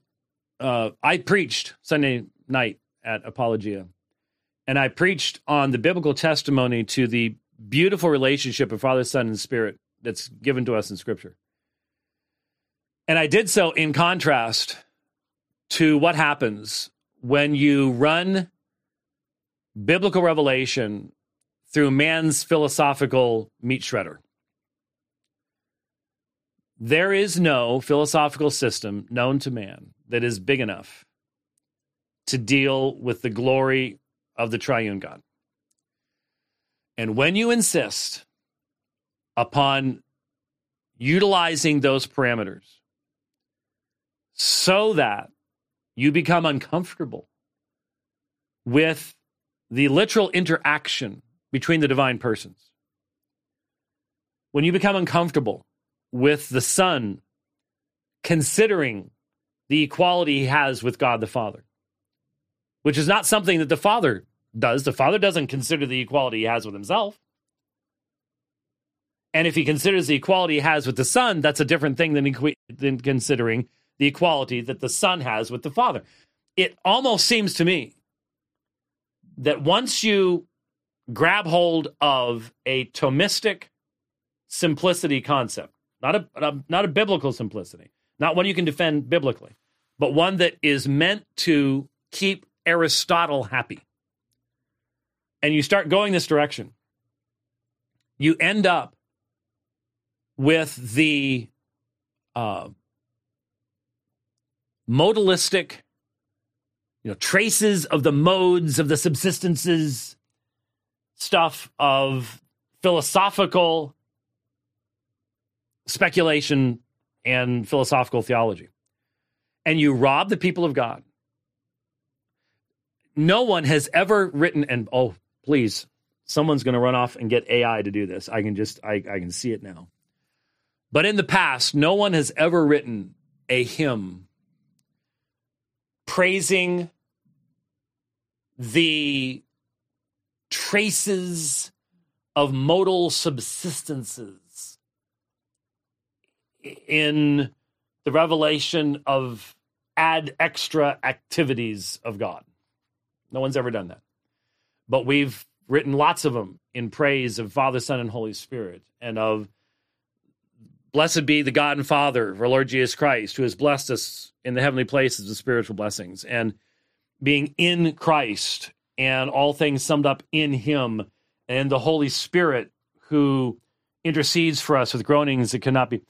Uh, I preached Sunday night at Apologia, and I preached on the biblical testimony to the beautiful relationship of Father, Son, and Spirit that's given to us in Scripture. And I did so in contrast to what happens when you run biblical revelation through man's philosophical meat shredder. There is no philosophical system known to man that is big enough to deal with the glory of the triune God. And when you insist upon utilizing those parameters so that you become uncomfortable with the literal interaction between the divine persons, when you become uncomfortable with the Son considering the equality he has with God the Father, which is not something that the Father does. The Father doesn't consider the equality he has with himself. And if he considers the equality he has with the Son, that's a different thing than, than considering the equality that the Son has with the Father. It almost seems to me that once you grab hold of a Thomistic simplicity concept, not a, not a biblical simplicity, not one you can defend biblically, but one that is meant to keep Aristotle happy. And you start going this direction, you end up with the uh, modalistic, you know, traces of the modes of the subsistences stuff of philosophical speculation and philosophical theology. And you rob the people of God. No one has ever written, and oh, please, someone's going to run off and get AI to do this. I can just, I, I can see it now. But in the past, no one has ever written a hymn praising the traces of modal subsistences in the revelation of ad extra activities of God. No one's ever done that but we've written lots of them in praise of Father, Son, and Holy Spirit, and of blessed be the God and Father of our Lord Jesus Christ, who has blessed us in the heavenly places with spiritual blessings, and being in Christ, and all things summed up in Him, and the Holy Spirit who intercedes for us with groanings that cannot be.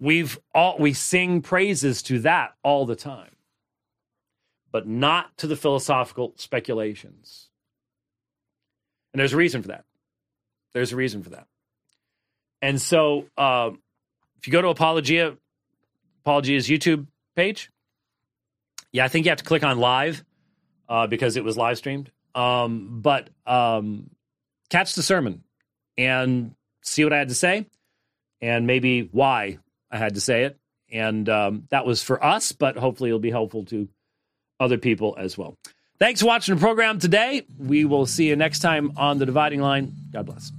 We've all we sing praises to that all the time, but not to the philosophical speculations and there's a reason for that. There's a reason for that. And so, uh, if you go to Apologia, Apologia's YouTube page, yeah, I think you have to click on live uh, because it was live streamed. Um, but um, catch the sermon and see what I had to say and maybe why I had to say it. And um, that was for us, but hopefully it'll be helpful to other people as well. Thanks for watching the program today. We will see you next time on The Dividing Line. God bless.